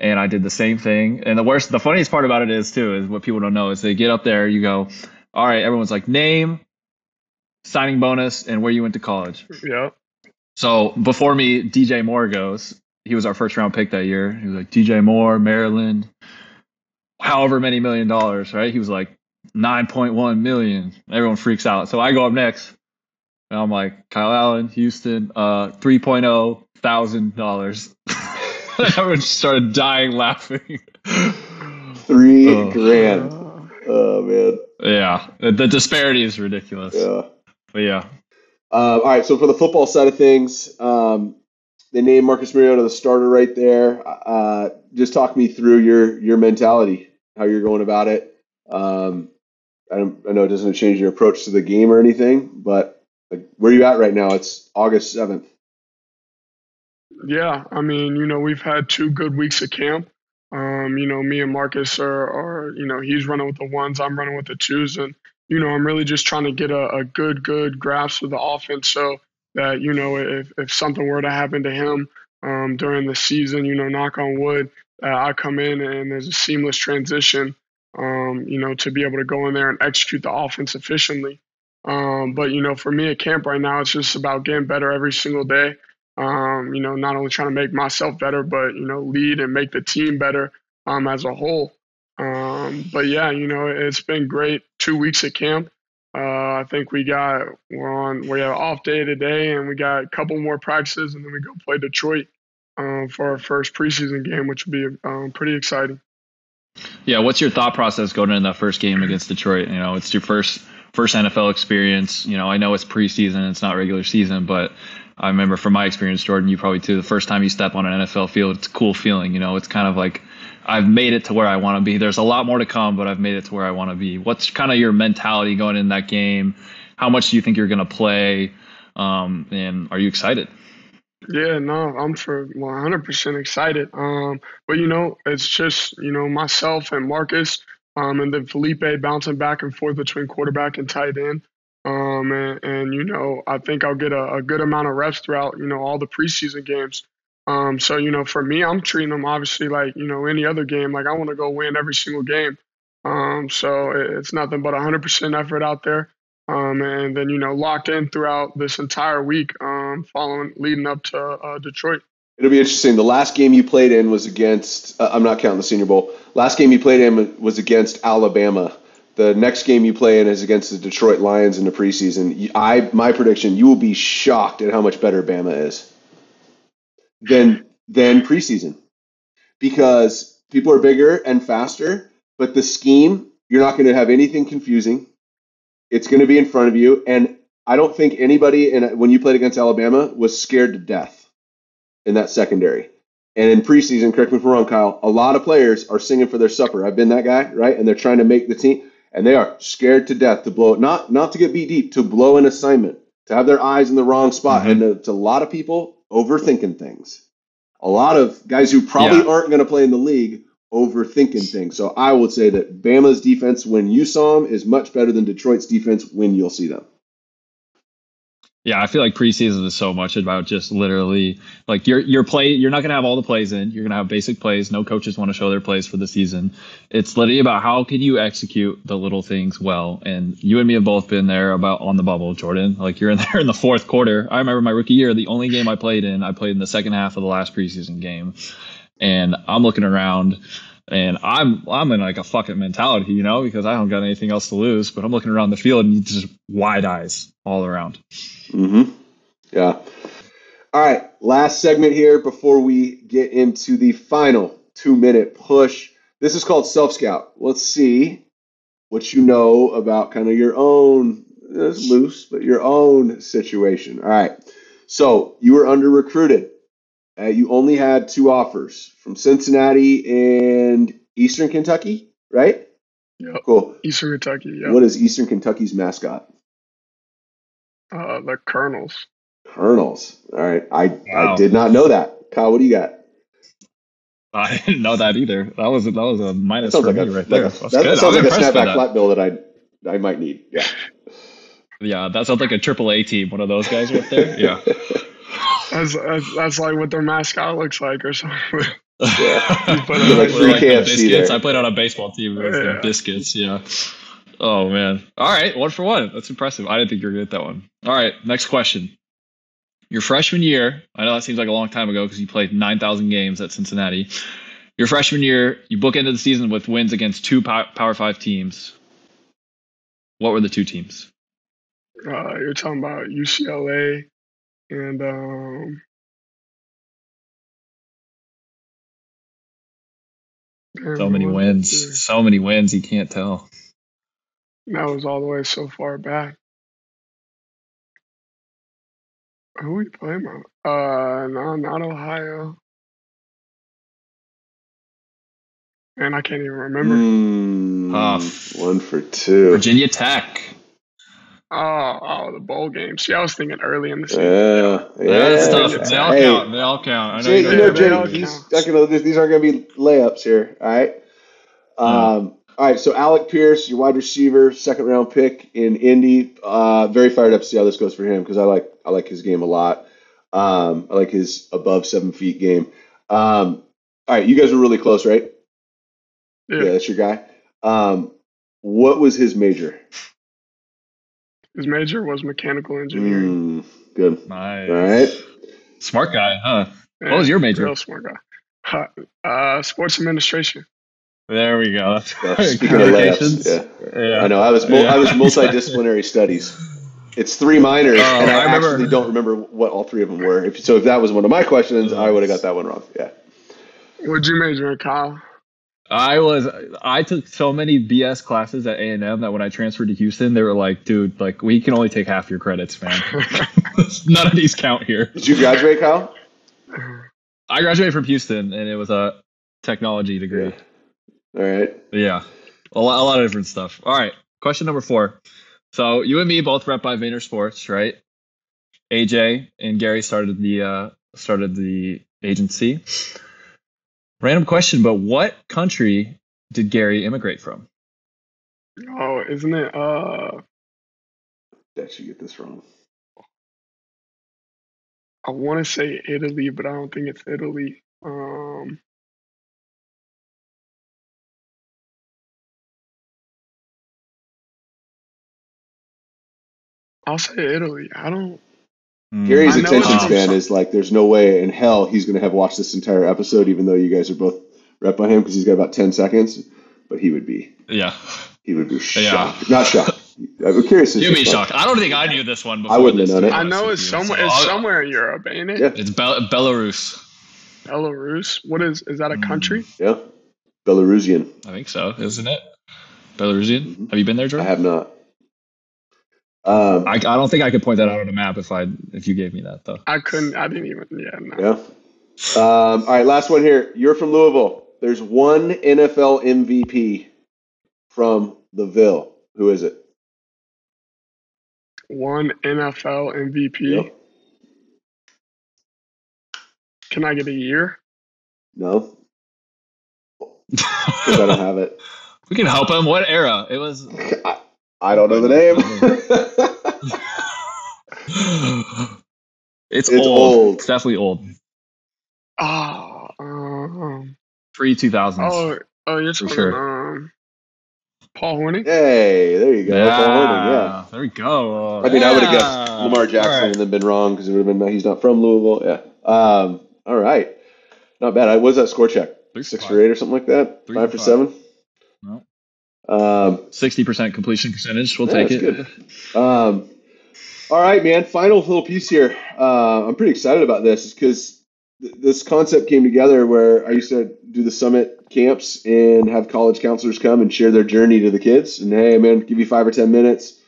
and I did the same thing. And the worst, the funniest part about it is too is what people don't know is they get up there, you go, all right, everyone's like name, signing bonus, and where you went to college. Yeah. So before me, DJ Moore goes. He was our first round pick that year. He was like DJ Moore, Maryland however many million dollars, right? He was like 9.1 million. Everyone freaks out. So I go up next. And I'm like, Kyle Allen, Houston, uh, 3.0 thousand dollars. Everyone just started dying laughing. Three oh. grand. Oh man. Yeah. The disparity is ridiculous. Yeah. But yeah. Uh, all right. So for the football side of things, um, they named Marcus Mariota the starter right there. Uh, just talk me through your your mentality how you're going about it. Um, I, I, know it doesn't change your approach to the game or anything, but like, where are you at right now? It's August 7th. Yeah, I mean, you know, we've had two good weeks of camp. Um, you know, me and Marcus are, are, you know, he's running with the ones, I'm running with the twos, and you know, I'm really just trying to get a, a good, good grasp of the offense so that, you know, if, if something were to happen to him um, during the season, you know, knock on wood, uh, I come in and there's a seamless transition, um, you know, to be able to go in there and execute the offense efficiently. Um, but, you know, for me at camp right now, it's just about getting better every single day. Um, you know, not only trying to make myself better, but, you know, lead and make the team better um, as a whole. Um, but yeah, you know, it's been great two weeks at camp. Uh, I think we got we're on we have off day today, and we got a couple more practices, and then we go play Detroit um, for our first preseason game, which will be um, pretty exciting. Yeah, what's your thought process going into that first game against Detroit? You know, it's your first first NFL experience. You know, I know it's preseason, it's not regular season, but I remember from my experience, Jordan, you probably too. The first time you step on an NFL field, it's a cool feeling. You know, it's kind of like I've made it to where I want to be. There's a lot more to come, but I've made it to where I want to be. What's kind of your mentality going in that game? How much do you think you're going to play? Um, and are you excited? Yeah, no, I'm for 100% excited. Um, but you know, it's just you know myself and Marcus, um, and then Feleipe bouncing back and forth between quarterback and tight end. Um, and, and you know, I think I'll get a, a good amount of reps throughout you know all the preseason games. Um, so you know, for me, I'm treating them obviously like you know any other game. Like I want to go win every single game. Um, so it's nothing but 100% effort out there. Um, and then you know locked in throughout this entire week, um, following leading up to uh, Detroit. It'll be interesting. The last game you played in was against. Uh, I'm not counting the Senior Bowl. Last game you played in was against Alabama. The next game you play in is against the Detroit Lions in the preseason. I my prediction, you will be shocked at how much better Bama is than than preseason because people are bigger and faster, but the scheme you're not going to have anything confusing. It's going to be in front of you, and I don't think anybody in when you played against Alabama was scared to death in that secondary. And in preseason, correct me if I'm wrong, Kyle, a lot of players are singing for their supper. I've been that guy, right? And they're trying to make the team, and they are scared to death to blow it. Not not to get beat deep, to blow an assignment, to have their eyes in the wrong spot. Mhm. And it's a lot of people overthinking things. A lot of guys who probably Yeah. aren't going to play in the league overthinking things. So I would say that Bama's defense, when you saw them, is much better than Detroit's defense when you'll see them. Yeah, I feel like preseason is so much about just literally like your your play. You're not gonna have all the plays in. You're gonna have basic plays. No coaches want to show their plays for the season. It's literally about how can you execute the little things well. And you and me have both been there about on the bubble, Jordan. Like you're in there in the fourth quarter. I remember my rookie year. The only game I played in, I played in the second half of the last preseason game, and I'm looking around. And I'm I'm in like a fucking mentality, you know, because I don't got anything else to lose. But I'm looking around the field and just wide eyes all around. Mm-hmm. Yeah. All right. Last segment here before we get into the final two minute push. This is called Self Scout. Let's see what you know about kind of your own, it's loose, but your own situation. All right. So you were under recruited. Uh, you only had two offers from Cincinnati and Eastern Kentucky, right? Yep. Cool. Eastern Kentucky, yeah. What is Eastern Kentucky's mascot? Uh, the Colonels. Colonels. All right. I, I did not know that. Kyle, what do you got? I didn't know that either. That was that was a minus for like me a, right like there. a, That's that sounds like a snapback flat bill that I I might need. Yeah. Yeah, that sounds like a triple A team. One of those guys right there. Yeah. That's, that's that's like what their mascot looks like or something. Yeah. But, You're like We're free like the biscuits. there. I played on a baseball team. It was the Yeah. biscuits. Yeah. Oh man. All right, one for one. That's impressive. I didn't think you were gonna get that one. All right, next question. Your freshman year. I know that seems like a long time ago because you played nine thousand games at Cincinnati. Your freshman year, you bookended the season with wins against two Power Five teams. What were the two teams? uh, you're talking about UCLA and um, So many what was it? wins. So many wins. You can't tell. That was all the way so far back. Who we playing about? Uh, no, not Ohio. And I can't even remember. Mm, Tough. one for two. Virginia Tech. Oh, oh, the bowl game. See, I was thinking early in the season. Yeah, yeah. That's tough. They all Hey, count. They all count. I know Jay, you you know know, they Jay, all these, count. not gonna, these aren't going to be layups here. All right. Um, All right, so Alec Pierce, your wide receiver, second round pick in Indy. Uh, very fired up to see how this goes for him because I like I like his game a lot. Um, I like his above seven feet game. Um, all right, you guys were really close, right? Yeah. that's your guy. Um, what was his major? His major was mechanical engineering. Mm, good. Nice. All right. Smart guy, huh? Yeah, What was your major? Real smart guy. Uh, sports administration. There we go. That's speaking of layups, yeah. Yeah. I know. I was mul- Yeah. I was multidisciplinary studies. It's three minors, Oh, and I, I remember- actually don't remember what all three of them were. If, so if that was one of my questions, I would have got that one wrong. Yeah. What'd you major in, Kyle? I was I took so many BS classes at A and M that when I transferred to Houston, they were like, "Dude, like we can only take half your credits, man. None of these count here." Did you graduate, Kyle? I graduated from Houston, and it was a technology degree. All right. Yeah, a lot, a lot of different stuff. All right, question number four. So you and me both rep by Vayner Sports, right? AJ and Gary started the uh, started the agency. Random question, but what country did Gary immigrate from? Oh, isn't it? Uh, That should get this wrong. I want to say Italy, but I don't think it's Italy. Um, I'll say Italy. I don't. Gary's attention span is like, there's no way in hell he's going to have watched this entire episode, even though you guys are both rep by him because he's got about 10 seconds. But he would be, Yeah, he would be Yeah. shocked. Not shocked. I'm curious. as you'd be shocked. I don't think I knew this one before. I wouldn't have known it. I know it's somewhere. So It's somewhere in Europe, ain't it? Yeah. It's Bel- Belarus. Belarus. What is? Is that a Mm. country? Yeah. Belarusian. I think so, isn't it? Belarusian. Mhm. Have you been there, George? I have not. Um, I, I don't think I could point that out on a map if I if you gave me that though. I couldn't. I didn't even. Yeah. No. Yeah. Um, all right, last one here. You're from Louisville. There's one NFL MVP from the Ville. Who is it? One NFL MVP. Yep. Can I get a year? No, because I don't have it. we can help him. What era? It was. I, I don't know the name. it's, It's old. old. It's definitely old. Oh. Um, Pre two thousands. oh. Oh, you're For talking. sure. Um, Paul Hornung. hey, there you go. yeah. Paul Hornung, yeah. There we go. I mean, I would have guessed Lamar Jackson All right. and then been wrong because it would have been he's not from Louisville. Yeah. Um, all right. Not bad. I was that score check? Three for Six for eight or something like that. Three five for for five. seven. No. Um, Sixty percent completion percentage. We'll take it. Um, all right, man. Final little piece here. Uh, I'm pretty excited about this because th- this concept came together where I used to do the summit camps and have college counselors come and share their journey to the kids. And hey, man, give you five or 10 minutes.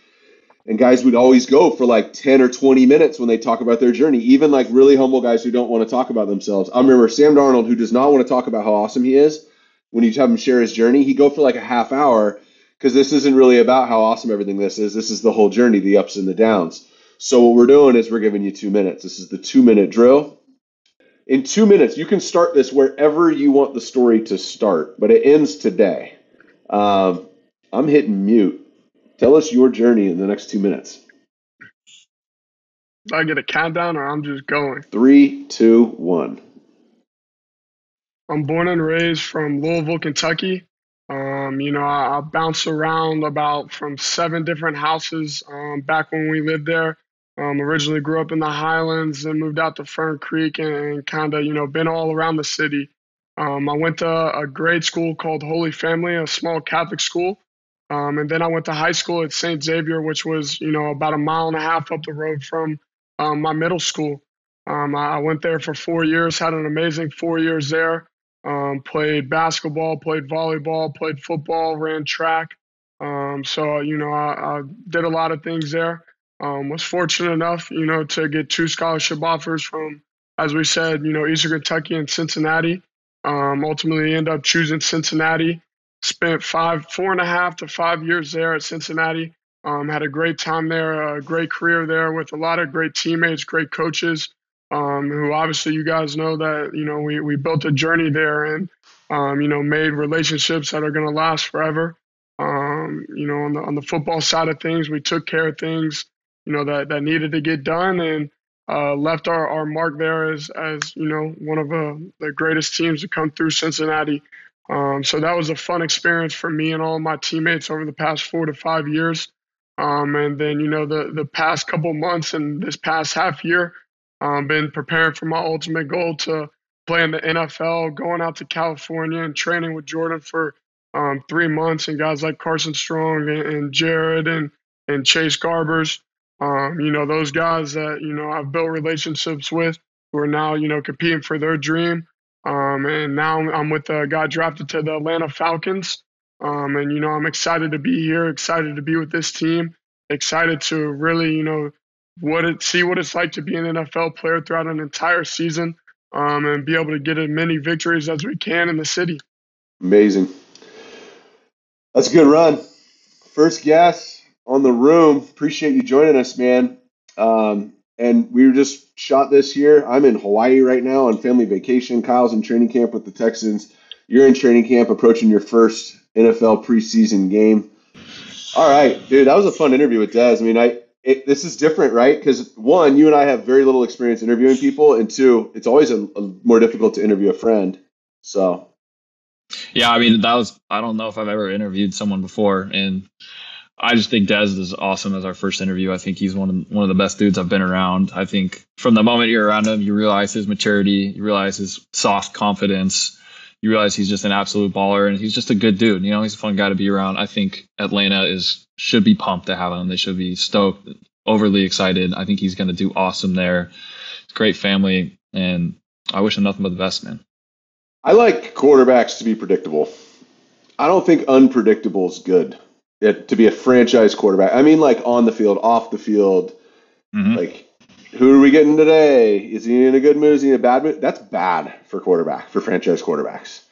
And guys would always go for like 10 or 20 minutes when they talk about their journey, even like really humble guys who don't want to talk about themselves. I remember Sam Darnold, who does not want to talk about how awesome he is. When you have him share his journey, he'd go for like a half hour because this isn't really about how awesome everything this is. This is the whole journey, the ups and the downs. So what we're doing is we're giving you two minutes. This is the two minute drill. In two minutes, you can start this wherever you want the story to start, but it ends today. Um, I'm hitting mute. Tell us your journey in the next two minutes. I get a countdown or I'm just going? Three, two, one. I'm born and raised from Louisville, Kentucky. Um, you know, I, I bounced around about from seven different houses um, back when we lived there. Um, originally grew up in the Highlands and moved out to Fern Creek and, and kind of, you know, been all around the city. Um, I went to a grade school called Holy Family, a small Catholic school. Um, and then I went to high school at St. Xavier, which was, you know, about a mile and a half up the road from um, my middle school. Um, I I went there for four years, had an amazing four years there. Um, played basketball, played volleyball, played football, ran track. Um, so you know, I, I did a lot of things there. Um, was fortunate enough, you know, to get two scholarship offers from, as we said, you know, Eastern Kentucky and Cincinnati. Um, ultimately, end up choosing Cincinnati. Spent five, four and a half to five years there at Cincinnati. Um, had a great time there, a great career there with a lot of great teammates, great coaches um, who obviously you guys know that you know we, we built a journey there and Um, you know, made relationships that are going to last forever. Um, you know, on the on the football side of things, we took care of things, you know, that that needed to get done, and uh, left our, our mark there as as you know one of uh, the greatest teams to come through Cincinnati. Um, so that was a fun experience for me and all my teammates over the past four to five years. Um, and then you know the the past couple months and this past half year, um, been preparing for my ultimate goal to play in the NFL, going out to California and training with Jordan for um, three months, and guys like Carson Strong and, and Jared and and Chase Garbers. Um, you know those guys that you know I've built relationships with who are now you know competing for their dream. Um, and now I'm with a guy drafted to the Atlanta Falcons. Um, and you know I'm excited to be here, excited to be with this team, excited to really you know what it see what it's like to be an NFL player throughout an entire season, um, and be able to get as many victories as we can in the city. Amazing. That's a good run. First guess on the room. Appreciate you joining us, man. Um, and we were just shot this year. I'm in Hawaii right now on family vacation. Kyle's in training camp with the Texans. You're in training camp, approaching your first NFL preseason game. All right, dude, that was a fun interview with Des. I mean, I it, this is different, right? Because one, you and I have very little experience interviewing people, and two, it's always a, a more difficult to interview a friend. So, yeah, I mean, that was I don't know if I've ever interviewed someone before, and I just think Des is awesome as our first interview. I think he's one of one of the best dudes I've been around. I think from the moment you're around him, you realize his maturity, you realize his soft confidence, you realize he's just an absolute baller, and he's just a good dude. You know, he's a fun guy to be around. I think Atlanta is should be pumped to have him. They should be stoked, overly excited. I think he's going to do awesome there. Great family, and I wish him nothing but the best, man. I like quarterbacks to be predictable. I don't think unpredictable is good it, to be a franchise quarterback. I mean, like on the field, off the field. Mm-hmm. Like, who are we getting today? Is he in a good mood? Is he in a bad mood? That's bad for quarterback, for franchise quarterbacks.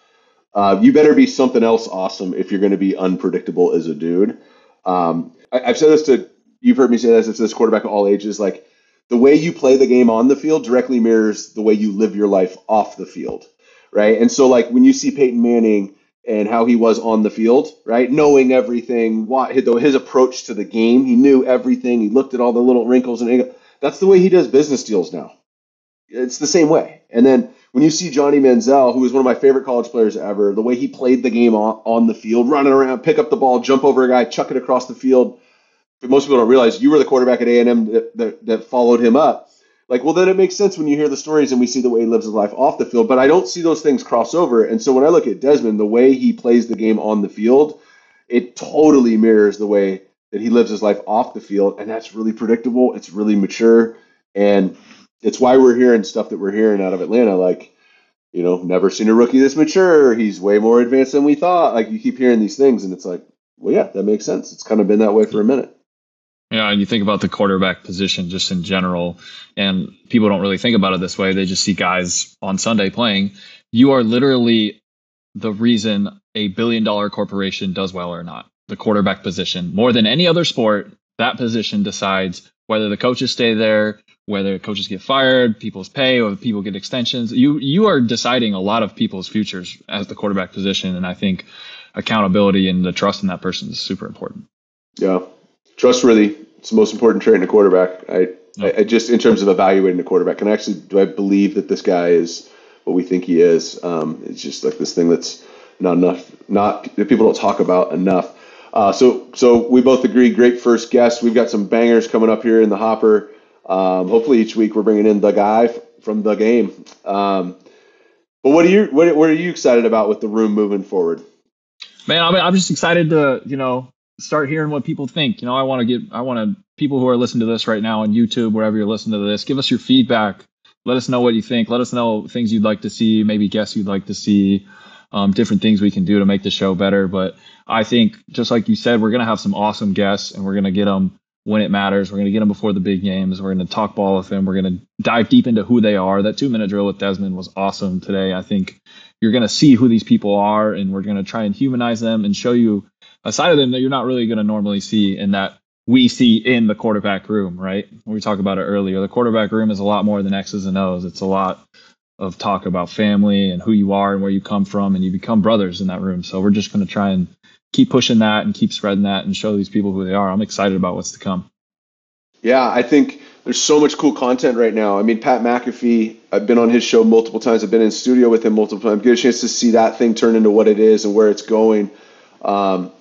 Uh, you better be something else awesome if you're going to be unpredictable as a dude. Um, I, have said this to you've heard me say this. It's this quarterback of all ages. Like the way you play the game on the field directly mirrors the way you live your life off the field, right? And so, like when you see Peyton Manning and how he was on the field, right? Knowing everything, what his approach to the game, he knew everything. He looked at all the little wrinkles and that's the way he does business deals now. It's the same way. And then when you see Johnny Manziel, who was one of my favorite college players ever, the way he played the game on, on the field, running around, pick up the ball, jump over a guy, chuck it across the field. But most people don't realize you were the quarterback at A&M that, that, that followed him up like, well, then it makes sense when you hear the stories and we see the way he lives his life off the field. But I don't see those things cross over. And so when I look at Desmond, the way he plays the game on the field, it totally mirrors the way that he lives his life off the field. And that's really predictable. It's really mature. And it's why we're hearing stuff that we're hearing out of Atlanta. Like, you know, never seen a rookie this mature. He's way more advanced than we thought. Like, you keep hearing these things, and it's like, well, yeah, that makes sense. It's kind of been that way for a minute. Yeah, and you think about the quarterback position just in general, and people don't really think about it this way. They just see guys on Sunday playing. You are literally the reason a billion dollar corporation does well or not. The quarterback position, more than any other sport, that position decides whether the coaches stay there, whether coaches get fired, people's pay, or people get extensions. You you are deciding a lot of people's futures as the quarterback position, and I think accountability and the trust in that person is super important. Yeah, trustworthy. It's the most important trait in a quarterback. I, I, I, just in terms of evaluating a quarterback, and actually, do I believe that this guy is what we think he is? Um, it's just like this thing that's not enough, not that people don't talk about enough. Uh, so, so we both agree. Great first guest. We've got some bangers coming up here in the hopper. Um, hopefully, each week we're bringing in the guy from the game. Um, but what are you what, what are you excited about with the room moving forward? Man, I'm, I'm just excited to you know start hearing what people think. You know, I want to get, I want to, people who are listening to this right now on YouTube, wherever you're listening to this, give us your feedback. Let us know what you think. Let us know things you'd like to see, maybe guests you'd like to see, um, different things we can do to make the show better. But I think, just like you said, we're going to have some awesome guests and we're going to get them when it matters. We're going to get them before the big games. We're going to talk ball with them. We're going to dive deep into who they are. That two minute drill with Desmond was awesome today. I think you're going to see who these people are and we're going to try and humanize them and show you a side of them that you're not really going to normally see and that we see in the quarterback room, right? We talked about it earlier. The quarterback room is a lot more than X's and O's. It's a lot of talk about family and who you are and where you come from, and you become brothers in that room. So we're just going to try and keep pushing that and keep spreading that and show these people who they are. I'm excited about what's to come. Yeah, I think there's so much cool content right now. I mean, Pat McAfee, I've been on his show multiple times. I've been in studio with him multiple times. Get a chance to see that thing turn into what it is and where it's going. Um,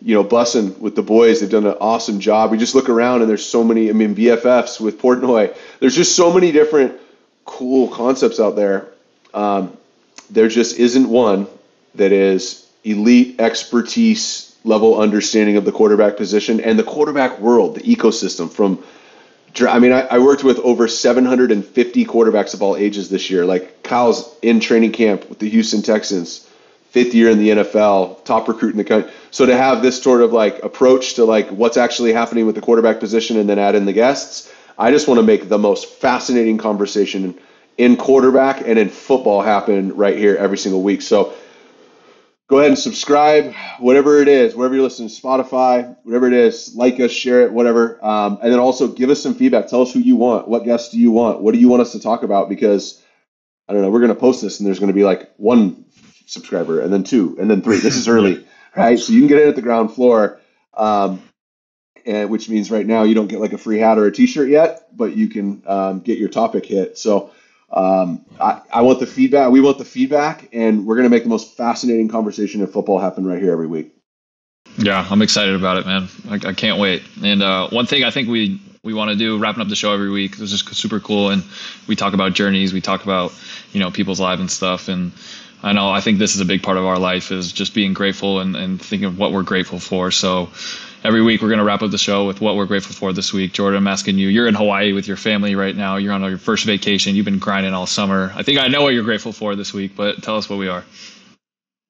you know, Bussin' with the Boys, they've done an awesome job. We just look around and there's so many. I mean, BFFs with Portnoy. There's just so many different cool concepts out there. Um, there just isn't one that is elite expertise level understanding of the quarterback position and the quarterback world, the ecosystem from I mean, I, I, worked with over 750 quarterbacks of all ages this year. Like Kyle's in training camp with the Houston Texans, fifth year in the NFL, top recruit in the country. So to have this sort of like approach to like what's actually happening with the quarterback position and then add in the guests, I just want to make the most fascinating conversation in quarterback and in football happen right here every single week. So go ahead and subscribe, whatever it is, wherever you're listening, Spotify, whatever it is, like us, share it, whatever. Um, and then also give us some feedback. Tell us who you want. What guests do you want? What do you want us to talk about? Because I don't know, we're going to post this and there's going to be like one subscriber and then two and then three. This is early, right? So you can get in at the ground floor. Um, and which means right now you don't get like a free hat or a t-shirt yet, but you can um, get your topic hit. So um, I, I want the feedback. We want the feedback, and we're going to make the most fascinating conversation in football happen right here every week. Yeah, I'm excited about it, man. I, I can't wait. And uh, one thing I think we we want to do, wrapping up the show every week, This is super cool. And we talk about journeys, we talk about you know people's lives and stuff. And I know I think this is a big part of our life is just being grateful and, and thinking of what we're grateful for. So every week we're going to wrap up the show with what we're grateful for this week. Jordan, I'm asking you, you're in Hawaii with your family right now. You're on your first vacation. You've been grinding all summer. I think I know what you're grateful for this week, but tell us what we are.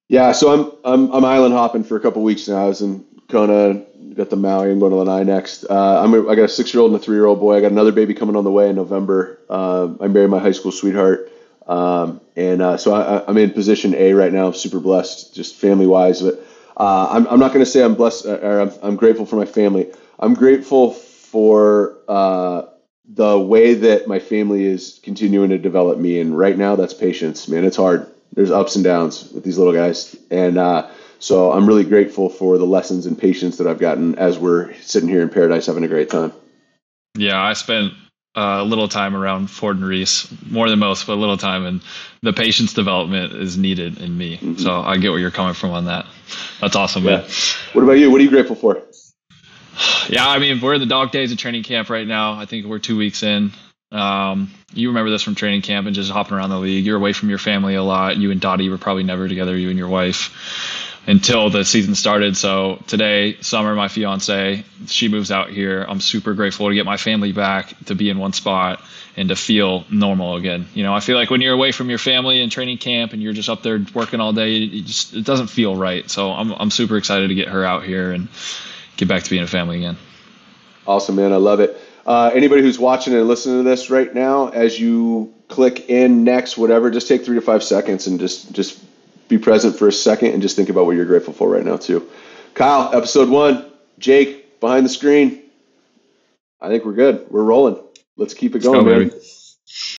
Yeah, so I'm I'm I'm island hopping for a couple weeks now. I was in Kona, got the Maui. I'm going to Lanai next. Uh, I'm a, I got a six year old and a three year old boy. I got another baby coming on the way in November. Uh, I married my high school sweetheart, um, and uh, so I, I'm in position A right now. I'm super blessed, just family wise, but uh, I'm, I'm not going to say I'm blessed uh, or I'm, I'm, grateful for my family. I'm grateful for uh, the way that my family is continuing to develop me. And right now, that's patience, man. It's hard. There's ups and downs with these little guys. And uh, so I'm really grateful for the lessons and patience that I've gotten as we're sitting here in paradise having a great time. Yeah, I spent uh, a little time around Ford and Reese, more than most, but a little time, and the patience development is needed in me. Mm-hmm. So I get where you're coming from on that. That's awesome, yeah. man. What about you? What are you grateful for? Yeah, I mean, we're in the dog days of training camp right now. I think we're two weeks in. Um, you remember this from training camp and just hopping around the league. You're away from your family a lot. You and Dottie were probably never together. You and your wife until the season started. So today, Summer, my fiance, she moves out here. I'm super grateful to get my family back to be in one spot and to feel normal again. You know, I feel like when you're away from your family in training camp and you're just up there working all day, it just it doesn't feel right. So I'm I'm super excited to get her out here and get back to being a family again. Awesome, man. I love it. Uh, anybody who's watching and listening to this right now, as you click in next, whatever, just take three to five seconds and just just be present for a second and just think about what you're grateful for right now too. Kyle, episode one. Jake behind the screen. I think we're good. We're rolling. Let's keep it going, go, man. Baby.